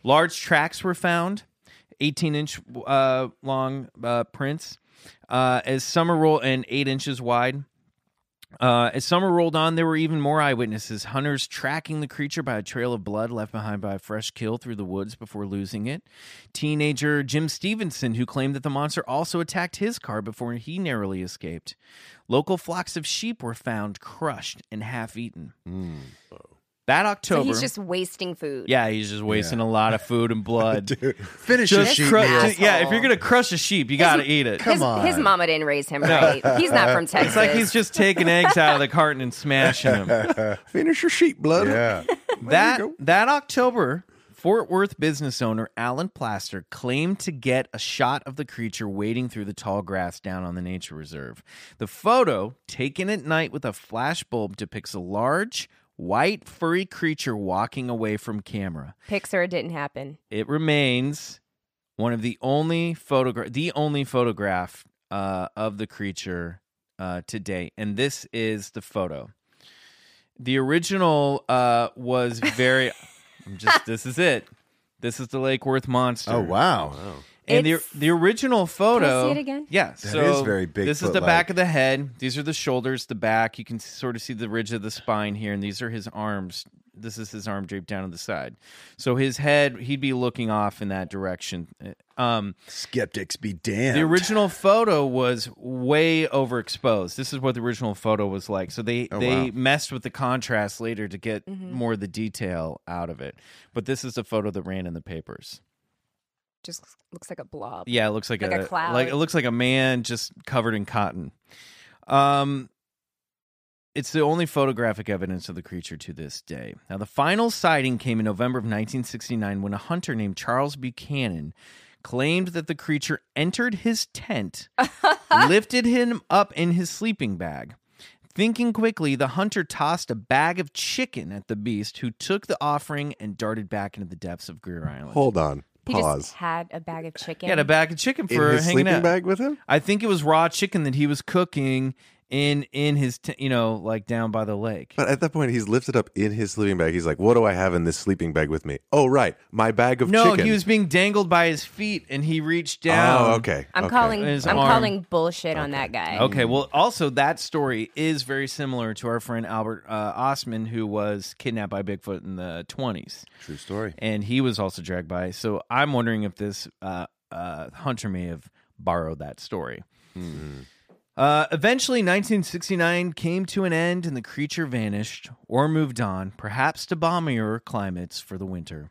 Large tracks were found, 18 inch uh, long uh, prints, uh, as summer roll and eight inches wide. Uh, as summer rolled on, there were even more eyewitnesses. Hunters tracking the creature by a trail of blood left behind by a fresh kill through the woods before losing it. Teenager Jim Stevenson, who claimed that the monster also attacked his car before he narrowly escaped. Local flocks of sheep were found crushed and half eaten. That so October. he's just wasting food. yeah, he's just wasting a lot of food and blood. Finish your Just sheep cru- meal. yeah, if you're gonna crush a sheep, you gotta eat it. Come his, on. his mama didn't raise him right. He's not from Texas. It's like he's just taking eggs out of the carton and smashing them. Finish your sheep, blood. Yeah. that that October, Fort Worth business owner Alan Plaster claimed to get a shot of the creature wading through the tall grass down on the nature reserve. The photo, taken at night with a flash bulb, depicts a large, white, furry creature walking away from camera. Pixar didn't happen. It remains one of the only photograph, the only photograph uh, of the creature uh, to date, and this is the photo. The original uh, was very. I'm just. This is it. This is the Lake Worth monster. Oh wow. And the It's- the original photo. see it again? Yeah, That so is very This is Bigfoot-like. the back of the head. These are the shoulders, the back. You can sort of see the ridge of the spine here, and these are his arms. This is his arm draped down to the side. So his head, he'd be looking off in that direction. Um, Skeptics be damned. the original photo was way overexposed. This is what the original photo was like. So they Oh, they wow. messed with the contrast later to get Mm-hmm. more of the detail out of it. But this is the photo that ran in the papers. Just looks like a blob. Yeah, it looks like, Like a cloud. Like it looks like a man just covered in cotton. Um, it's the only photographic evidence of the creature to this day. Now, the final sighting came in November of 1969 when a hunter named Charles Buchanan claimed that the creature entered his tent, lifted him up in his sleeping bag. Thinking quickly, the hunter tossed a bag of chicken at the beast, who took the offering and darted back into the depths of Greer Island. Hold on. He Pause. just had a bag of chicken. He had a bag of chicken In for his hanging sleeping out. bag with him? I think it was raw chicken that he was cooking in in his t- you know like down by the lake. But at that point, he's lifted up in his sleeping bag. He's like, "What do I have in this sleeping bag with me? Oh, right, my bag of chicken. no, chicken." he was being dangled by his feet, and he reached down. Oh, okay. I'm okay. calling. His I'm arm. calling bullshit on that guy. Okay, well, also that story is very similar to our friend Albert uh, Ostman, who was kidnapped by Bigfoot in the 20s, True story. and he was also dragged by. So I'm wondering if this uh, uh, hunter may have borrowed that story. Uh, eventually, 1969 came to an end and the creature vanished or moved on, perhaps to balmier climates for the winter.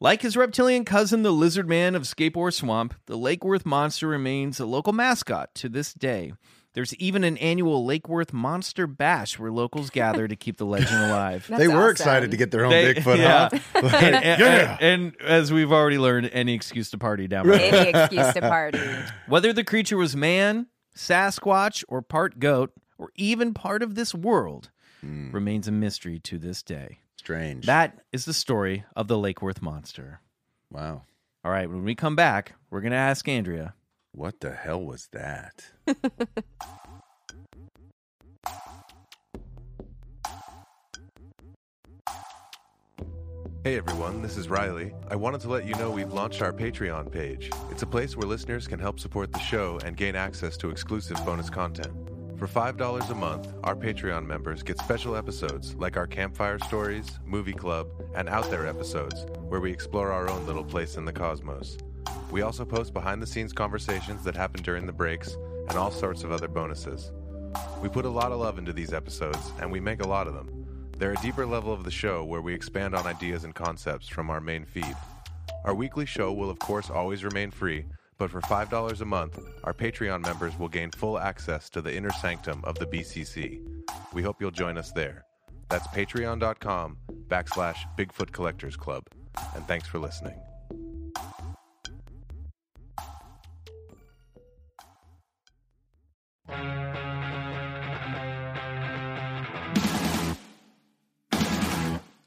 Like his reptilian cousin, the lizard man of Scape Swamp, the Lake Worth monster remains a local mascot to this day. There's even an annual Lake Worth Monster Bash where locals gather to keep the legend alive. They were awesome. excited to get their own They- Bigfoot, yeah. huh? and, and- Yeah. and as we've already learned, any excuse to party down Any excuse to party. whether the creature was man, Sasquatch, or part goat, or even part of this world, hmm. remains a mystery to this day. Strange. That is the story of the Lake Worth monster. wow. All right, when we come back, we're going to ask Andrea. What the hell was that? Hey everyone, this is Riley. I wanted to let you know we've launched our Patreon page. It's a place where listeners can help support the show and gain access to exclusive bonus content. For $5 a month, our Patreon members get special episodes like our campfire stories, movie club, and out there episodes where we explore our own little place in the cosmos. We also post behind the scenes conversations that happen during the breaks and all sorts of other bonuses. We put a lot of love into these episodes, and we make a lot of them. They're a deeper level of the show where we expand on ideas and concepts from our main feed. Our weekly show will, of course, always remain free, but for $5 a month, our Patreon members will gain full access to the inner sanctum of the BCC. We hope you'll join us there. That's patreon.com backslash Bigfoot Collectors Club. And thanks for listening.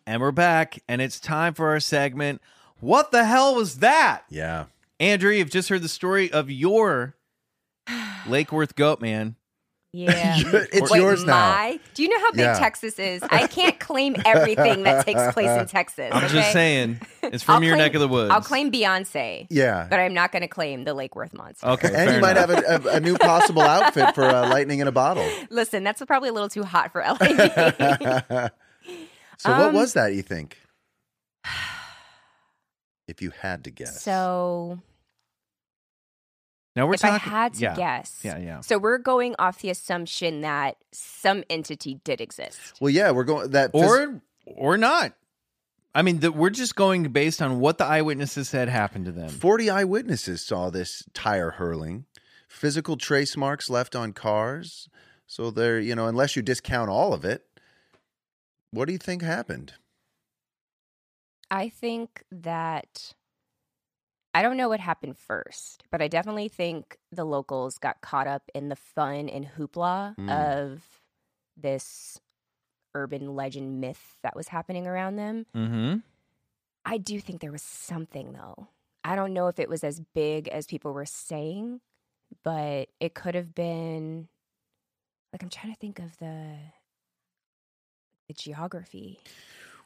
And we're back, and it's time for our segment. What the hell was that? Yeah. Andrew, you've just heard the story of your Lake Worth goat man. Yeah. It's Wait, yours now. my? Do you know how big Yeah. Texas is? I can't claim everything that takes place in Texas. I'm okay? just saying, it's from I'll your claim- neck of the woods. I'll claim Beyonce. Yeah. But I'm not going to claim the Lake Worth monster. Okay, and fair you might enough. have a, a, a new possible outfit for uh, lightning in a bottle. Listen, that's probably a little too hot for LA. So, what Um, was that? You think? If you had to guess. so Now we're if talking. I had to yeah. guess. Yeah, yeah. So we're going off the assumption that some entity did exist. Well, yeah, we're going that. phys- or or not. I mean, the, we're just going based on what the eyewitnesses said happened to them. Forty eyewitnesses saw this tire hurling. Physical trace marks left on cars. So there, you know, unless you discount all of it, what do you think happened? I think that I don't know what happened first, but I definitely think the locals got caught up in the fun and hoopla Mm. of this urban legend myth that was happening around them. Mm-hmm. I do think there was something though. I don't know if it was as big as people were saying, but it could have been like I'm trying to think of the the geography.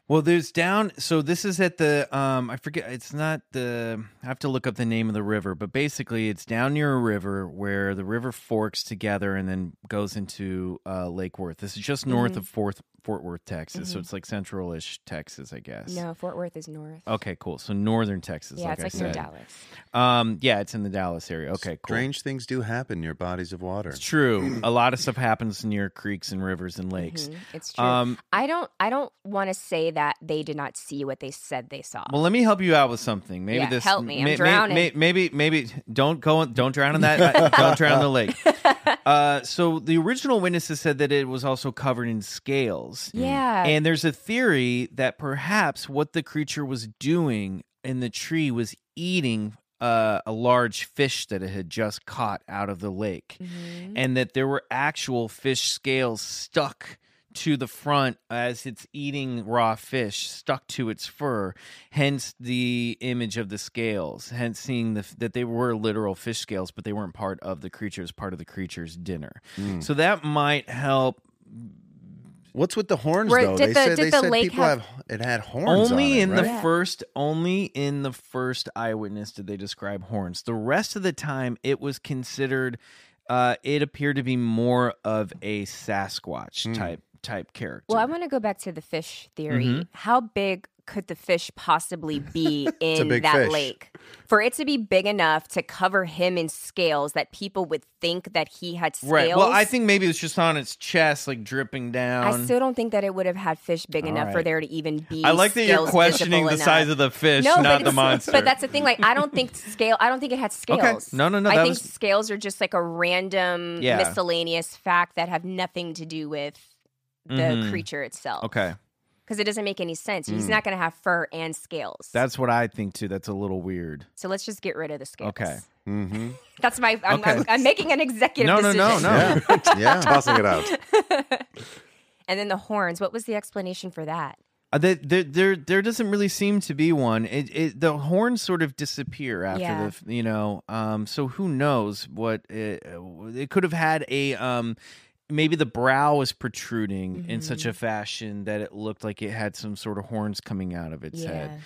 Well, there's down. So this is at the. Um, I forget. It's not the. I have to look up the name of the river, but basically, it's down near a river where the river forks together and then goes into uh, Lake Worth. This is just north Mhm. of Fort Fort Worth, Texas. So Mhm. it's like central-ish Texas, I guess. No, Fort Worth is north. Okay, cool. So northern Texas. yeah, like it's I like near said. Dallas. Um, yeah, it's in the Dallas area. Okay, cool. Strange things do happen near bodies of water. It's true. a lot of stuff happens near creeks and rivers and lakes. Mhm, It's true. Um, I don't. I don't want to say that they did not see what they said they saw. well, let me help you out with something. Maybe Yeah, this help me. I'm may- may- drowning. may- maybe, maybe don't go. Don't drown in that. don't drown in the lake. Uh, so the original witnesses said that it was also covered in scales. Yeah. And there's a theory that perhaps what the creature was doing in the tree was eating uh, a large fish that it had just caught out of the lake, Mhm. and that there were actual fish scales stuck to the front as it's eating raw fish stuck to its fur hence the image of the scales hence seeing the, that they were literal fish scales but they weren't part of the creature's part of the creature's dinner Mm. so that might help What's with the horns Where- though? did they the- said did they the said lake people have- have, it had horns. only on it, in the right? Yeah. first only in the first eyewitness did they describe horns the rest of the time it was considered uh it appeared to be more of a sasquatch Hmm. type type character Well, I want to go back to the fish theory. Mhm. How big could the fish possibly be in that fish. lake? For it to be big enough to cover him in scales that people would think that he had scales. right well i think maybe it's just on its chest like dripping down. I still don't think that it would have had fish big All enough for there to even be. I like that you're questioning the size of the fish no, not the monster But that's the thing. Like, I don't think scale. I don't think it had scales. No, no, no, I think was- scales are just like a random Yeah. miscellaneous fact that have nothing to do with the Mhm. creature itself. okay because it doesn't make any sense. He's Mm. not going to have fur and scales. that's what i think too that's a little weird so let's just get rid of the scales. Okay. Mm-hmm. that's my. I'm, Okay. I'm, I'm making an executive No, no, decision. no, no. Yeah, yeah. Tossing it out. and then the horns. What was the explanation for that? Uh, there, there, there, there doesn't really seem to be one. It, it, the horns sort of disappear after Yeah. the, you know. Um, so who knows what it, it could have had a um, maybe the brow was protruding in such Mm-hmm. a fashion that it looked like it had some sort of horns coming out of its head.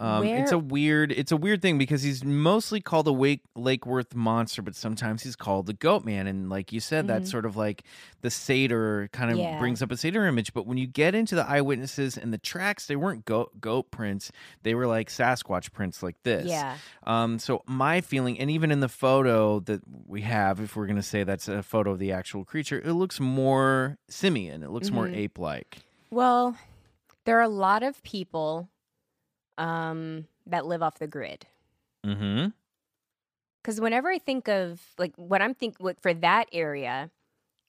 Um, it's a weird, it's a weird thing because he's mostly called the Wake Lake Worth monster, but sometimes he's called the Goat Man, and like you said, that's sort of like the satyr kind of Mm-hmm. Yeah. brings up a satyr image. But when you get into the eyewitnesses and the tracks, they weren't goat goat prints; they were like Sasquatch prints, like this. Yeah. Um. So my feeling, and even in the photo that we have, if we're going to say that's a photo of the actual creature, it looks more simian. It looks more Mhm. ape-like. Well, there are a lot of people um, that live off the grid. Mm-hmm. Because whenever I think of like what I'm think what for that area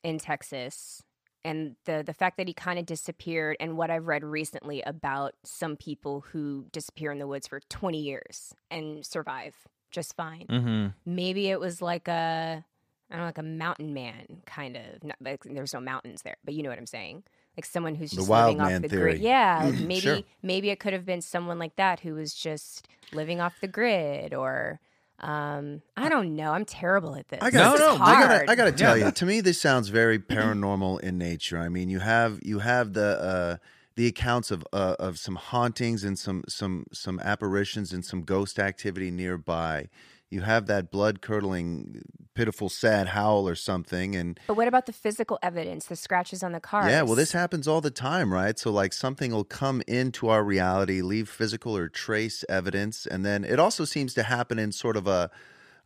in Texas and the the fact that he kind of disappeared and what I've read recently about some people who disappear in the woods for 20 years and survive just fine. Mm-hmm. Maybe it was like a I don't know, like a mountain man kind of. Not, like, there's no mountains there, but you know what I'm saying. Like someone who's The just wild living off the theory. grid. Yeah, like Mm, maybe sure. maybe it could have been someone like that who was just living off the grid, or um, I don't know. I'm terrible at this. I gotta, No, It's no, I gotta, I gotta tell Yeah. you. To me, this sounds very paranormal in nature. I mean, you have you have the uh, the accounts of uh, of some hauntings and some some some apparitions and some ghost activity nearby. You have that blood curdling, pitiful, sad howl or something, and But what about the physical evidence, the scratches on the car? yeah, well, this happens all the time, right? So, like, something will come into our reality, leave physical or trace evidence, and then it also seems to happen in sort of a.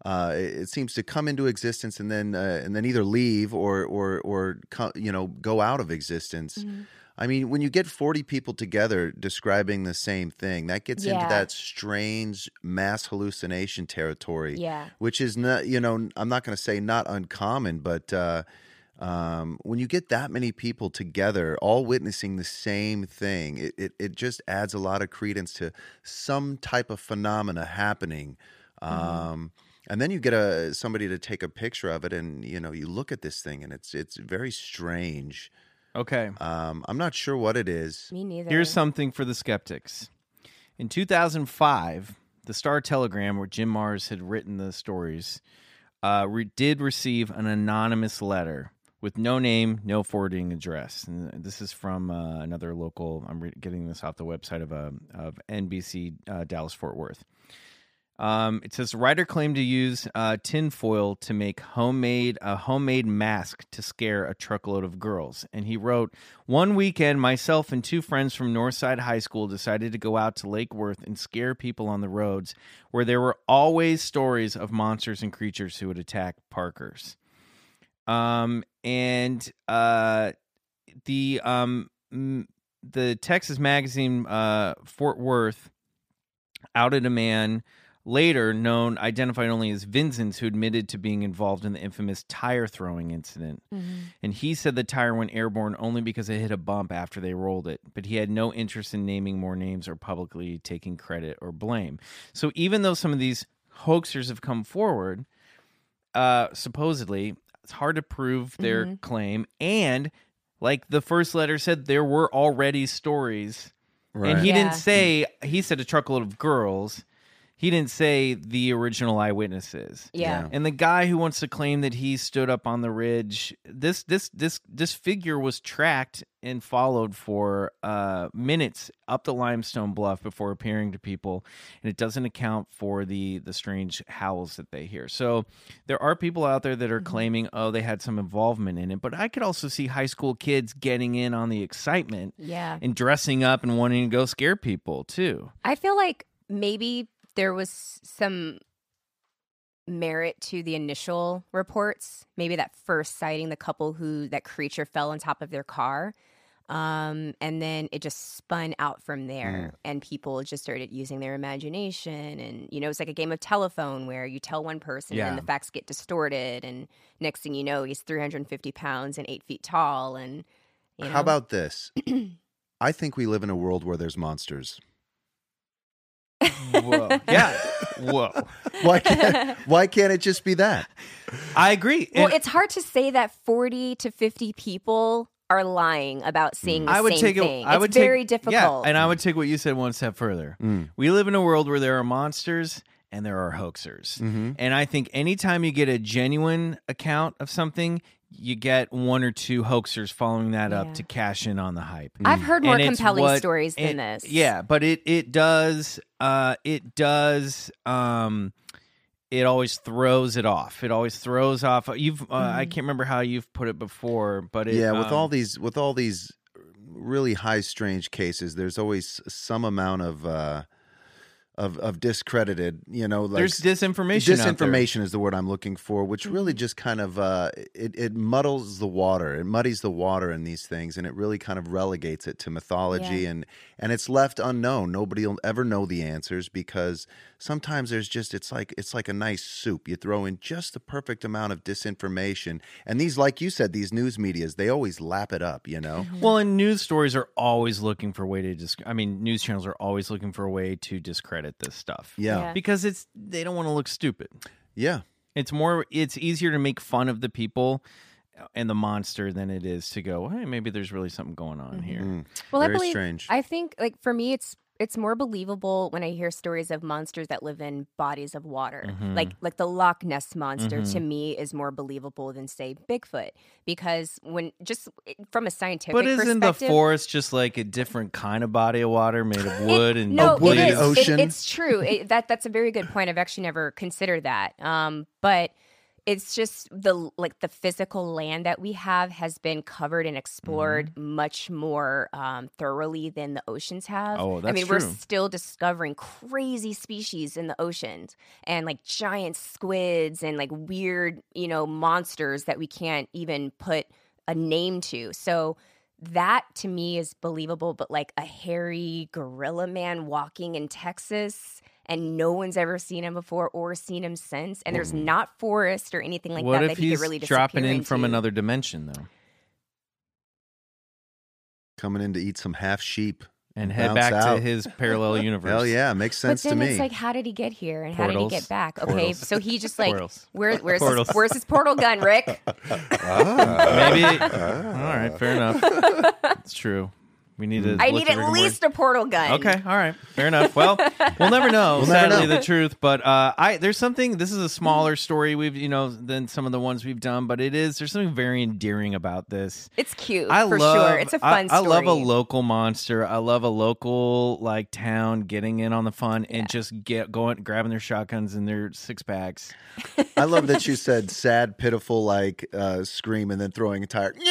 Uh, it seems to come into existence and then uh, and then either leave or or or you know go out of existence. Mm-hmm. I mean, when you get forty people together describing the same thing, that gets into that strange mass hallucination territory Yeah. which is not you know i'm not going to say not uncommon but uh um, when you get that many people together all witnessing the same thing it, it, it just adds a lot of credence to some type of phenomena happening um, and then you get a somebody to take a picture of it and you know you look at this thing and it's it's very strange Okay. um, i'm not sure what it is Me neither. Here's something for the skeptics. In 2005, the Star Telegram, where Jim Marrs had written the stories, uh, re- did receive an anonymous letter with no name, no forwarding address. And this is from uh, another local. I'm re- getting this off the website of uh, of NBC uh, Dallas Fort Worth. Um, it says writer claimed to use uh, tinfoil to make homemade a homemade mask to scare a truckload of girls. And he wrote, "One weekend, myself and two friends from Northside High School decided to go out to Lake Worth and scare people on the roads, where there were always stories of monsters and creatures who would attack Parkers." Um, and uh, the um, the Texas magazine uh, Fort Worth outed a man later known identified only as Vincent who admitted to being involved in the infamous tire throwing incident. And he said the tire went airborne only because it hit a bump after they rolled it, but he had no interest in naming more names or publicly taking credit or blame. So even though some of these hoaxers have come forward, uh supposedly it's hard to prove their claim and like the first letter said there were already stories and he Yeah. didn't say he said a truckload of girls. He didn't say the original eyewitnesses. Yeah. And the guy who wants to claim that he stood up on the ridge, this this this this figure was tracked and followed for uh, minutes up the limestone bluff before appearing to people, and it doesn't account for the the strange howls that they hear. So there are people out there that are claiming, oh, they had some involvement in it, but I could also see high school kids getting in on the excitement Yeah. and dressing up and wanting to go scare people too. I feel like maybe there was some merit to the initial reports. Maybe that first sighting, the couple who that creature fell on top of their car. Um, and then it just spun out from there, and people just started using their imagination. And, you know, it's like a game of telephone where you tell one person Yeah. and the facts get distorted. And next thing you know, he's 350 pounds and eight feet tall. And, you know, how about this i think we live in a world where there's monsters Whoa. yeah. Whoa. why can't, why can't it just be that I agree. Well, And it's hard to say that 40 to 50 people are lying about seeing the I would same take thing. it. I it's would very take, difficult. Yeah, and I would take what you said one step further. Mm. We live in a world where there are monsters and there are hoaxers, Mm-hmm. and I think anytime you get a genuine account of something, you get one or two hoaxers following that Yeah. up to cash in on the hype. I've heard more And compelling what- stories than it- this. Yeah, but it it does uh it does um it always throws it off. It always throws off. You've uh, I can't remember how you've put it before, but it, Mm-hmm. yeah with um, all these with all these really high strange cases there's always some amount of uh of of discredited. You know, like There's disinformation. out there. disinformation is the word I'm looking for, which really just kind of uh, it it muddles the water. It muddies the water in these things, and it really kind of relegates it to mythology, Yeah. and and it's left unknown. Nobody will ever know the answers because sometimes there's just it's like it's like a nice soup. You throw in just the perfect amount of disinformation, and these, like you said, these news medias they always lap it up. You know, mm-hmm. Well, and news stories are always looking for a way to dis- I mean, news channels are always looking for a way to discredit this stuff. yeah, Yeah. Because it's they don't want to look stupid. yeah. It's more it's easier to make fun of the people uh, and the monster than it is to go, "Hey, maybe there's really something going on here." Mm-hmm. Mm-hmm. Mm. Well, Very I believe strange. I think like for me, it's it's more believable when I hear stories of monsters that live in bodies of water. Mm-hmm. Like like the Loch Ness monster to me is more believable than say Bigfoot because when just from a scientific But isn't the forest just like a different kind of body of water made of wood and no, wooded it is. It- it's true. It, that that's a very good point. I've actually never considered that. Um, but it's just the like the physical land that we have has been covered and explored Mm-hmm. much more um, thoroughly than the oceans have. Oh, that's I mean, we're still discovering crazy species in the oceans and like giant squids and like weird, you know, monsters that we can't even put a name to. So that to me is believable, but like a hairy gorilla man walking in Texas and no one's ever seen him before or seen him since, and there's mm. not forest or anything like what that if that he he's really dropping in from into. another dimension though? Coming in to eat some half sheep And head bounce back to his parallel universe. Hell yeah, makes But sense to then me. it's like, how did he get here, and how did Portals. he get back? Okay, Portals. so he just like, Portals. where, where's Portals. his, where's his portal gun, Rick? Ah. Maybe. Ah. All right, fair enough. It's true. We need to. I look need at at Rick least a portal gun. Okay, all right, fair enough. Well, we'll never know. We'll never sadly, know. the truth. But uh, I there's something. This is a smaller story we've you know than some of the ones we've done, but it is there's something very endearing about this. It's cute I for love, sure. It's a I- fun I, story. love a local monster. I love a local like town getting in on the fun and just get going, grabbing their shotguns and their six packs. I love that you said sad, pitiful, like uh, scream, and then throwing a tire.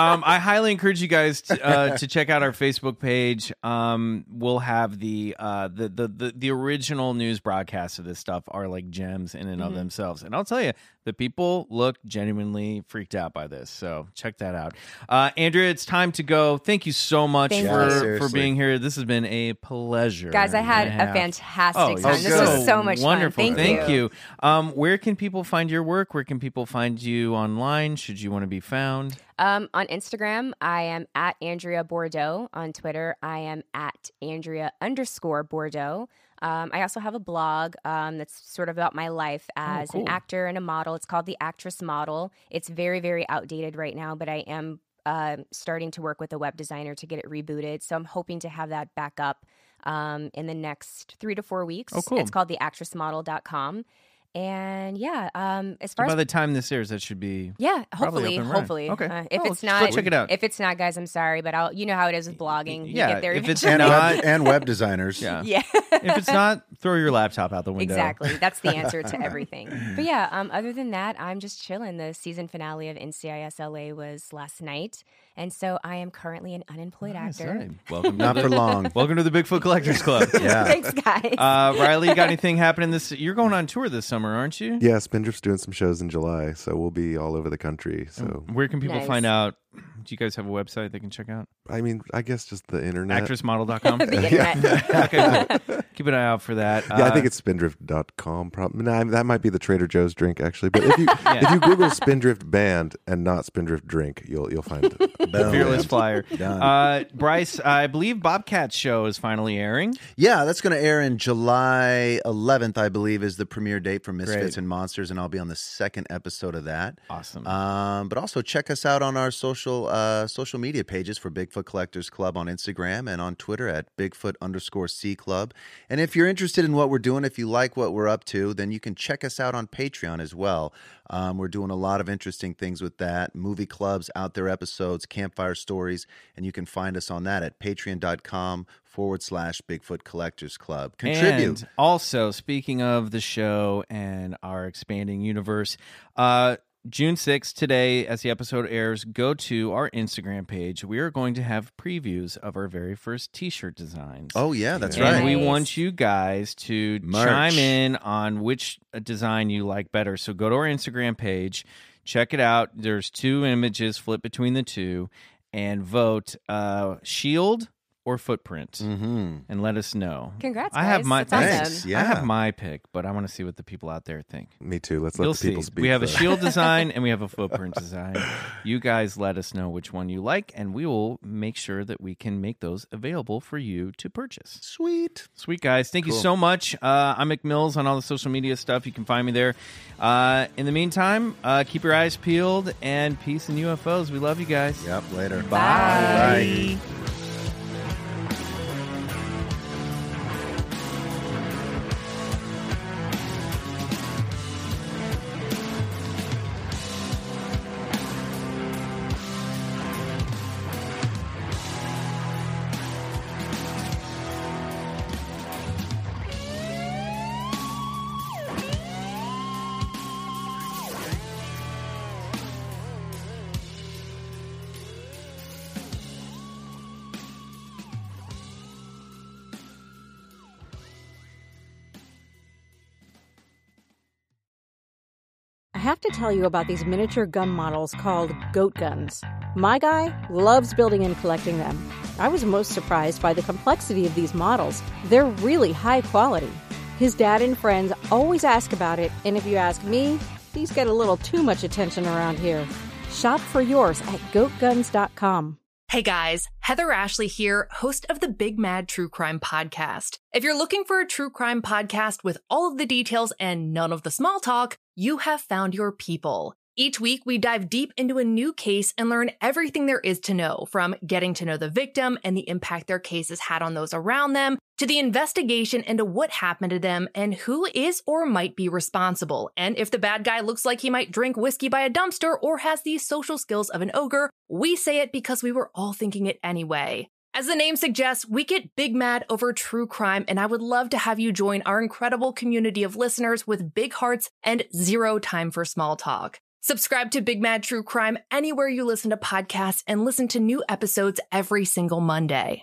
um, I highly encourage you guys to, uh, to check out our Facebook page. Um, we'll have the, uh, the the the the original news broadcasts of this stuff are like gems in and of themselves. And I'll tell you, the people look genuinely freaked out by this. So check that out. Uh, Andrea, it's time to go. Thank you so much Thank for you. for being here. This has been a pleasure, Guys, I had and a fantastic Oh, time. This you're was so much wonderful. fun. Thank, you. Um, where can people find your work? Where can people find you online? Should you want to be found? Um, on Instagram, I am at Andrea Bordeaux. On Twitter, I am at Andrea underscore Bordeaux. Um, I also have a blog um, that's sort of about my life as an actor and a model. It's called The Actress Model. It's very, very outdated right now, but I am uh, starting to work with a web designer to get it rebooted. So I'm hoping to have that back up um, in the next three to four weeks. Oh, cool. It's called theactressmodel.com. And yeah, um, as far By as the time this airs, that should be yeah, hopefully, up hopefully. Okay. Uh, if Oh, it's not, check it out. If it's not, guys, I'm sorry, but I'll. You know how it is with blogging. You Yeah, get there if it's and, not- web, and web designers. yeah. yeah, if it's not, throw your laptop out the window. exactly. That's the answer to everything. But yeah, um, other than that, I'm just chilling. The season finale of NCIS LA was last night, and so I am currently an unemployed Nice, actor. all right. Welcome, Not to for the, long. Welcome to the Bigfoot Collectors Club. Yeah. Thanks, guys. Uh, Riley, you got anything happening this? You're going on tour this summer, aren't you? Yeah, Spindrift's doing some shows in July, so we'll be all over the country. So, Where can people Nice. find out? Do you guys have a website they can check out? I mean, I guess just the internet. Actressmodel.com. the internet. okay, cool. Keep an eye out for that. Yeah, I think Uh, it's spindrift.com. Probably nah, that might be the Trader Joe's drink actually. But if you if you Google Spindrift band and not Spindrift drink, you'll you'll find it. Fearless Flyer. Done. Uh, Bryce, I believe Bobcat's show is finally airing. Yeah, that's going to air in July 11th, I believe, is the premiere date for Misfits Great. and Monsters, and I'll be on the second episode of that. Awesome. Um, but also check us out on our social uh, social media pages for Bigfoot Collectors Club on Instagram and on Twitter at Bigfoot underscore C Club. And if you're interested in what we're doing, if you like what we're up to, then you can check us out on Patreon as well. Um, we're doing a lot of interesting things with that movie clubs, out there episodes, campfire stories, and you can find us on that at patreon.com forward slash Bigfoot Collectors Club. Contribute. And also, speaking of the show and our expanding universe, uh, June 6th, today, as the episode airs, go to our Instagram page. We are going to have previews of our very first t shirt designs. Oh yeah, that's and right. we want you guys to Merch. chime in on which uh, design you like better. So go to our Instagram page, check it out. There's two images, flip between the two, and vote uh, shield or footprint, Mm-hmm. and let us know. Congrats, I have guys. my That's awesome. Thanks. I have my pick, but I want to see what the people out there think. Me too. Let's let You'll the people see. speak. We have a shield design and we have a footprint design. You guys let us know which one you like, and we will make sure that we can make those available for you to purchase. Sweet. Sweet guys, thank you so much. Uh, I'm McMills on all the social media stuff. You can find me there. Uh, in the meantime, uh, keep your eyes peeled and peace and UFOs. We love you guys. Yep. Later. Bye. I have tell you about these miniature gun models called goat guns. My guy loves building and collecting them. I was most surprised by the complexity of these models. They're really high quality. His dad and friends always ask about it, and if you ask me, these get a little too much attention around here. Shop for yours at goatguns.com. Hey guys, Heather Ashley here, host of the Big Mad True Crime Podcast. If you're looking for a true crime podcast with all of the details and none of the small talk, you have found your people. Each week, we dive deep into a new case and learn everything there is to know from getting to know the victim and the impact their case has had on those around them, to the investigation into what happened to them and who is or might be responsible. And if the bad guy looks like he might drink whiskey by a dumpster or has the social skills of an ogre, we say it because we were all thinking it anyway. As the name suggests, we get big mad over true crime, and I would love to have you join our incredible community of listeners with big hearts and zero time for small talk. Subscribe to Big Mad True Crime anywhere you listen to podcasts and listen to new episodes every single Monday.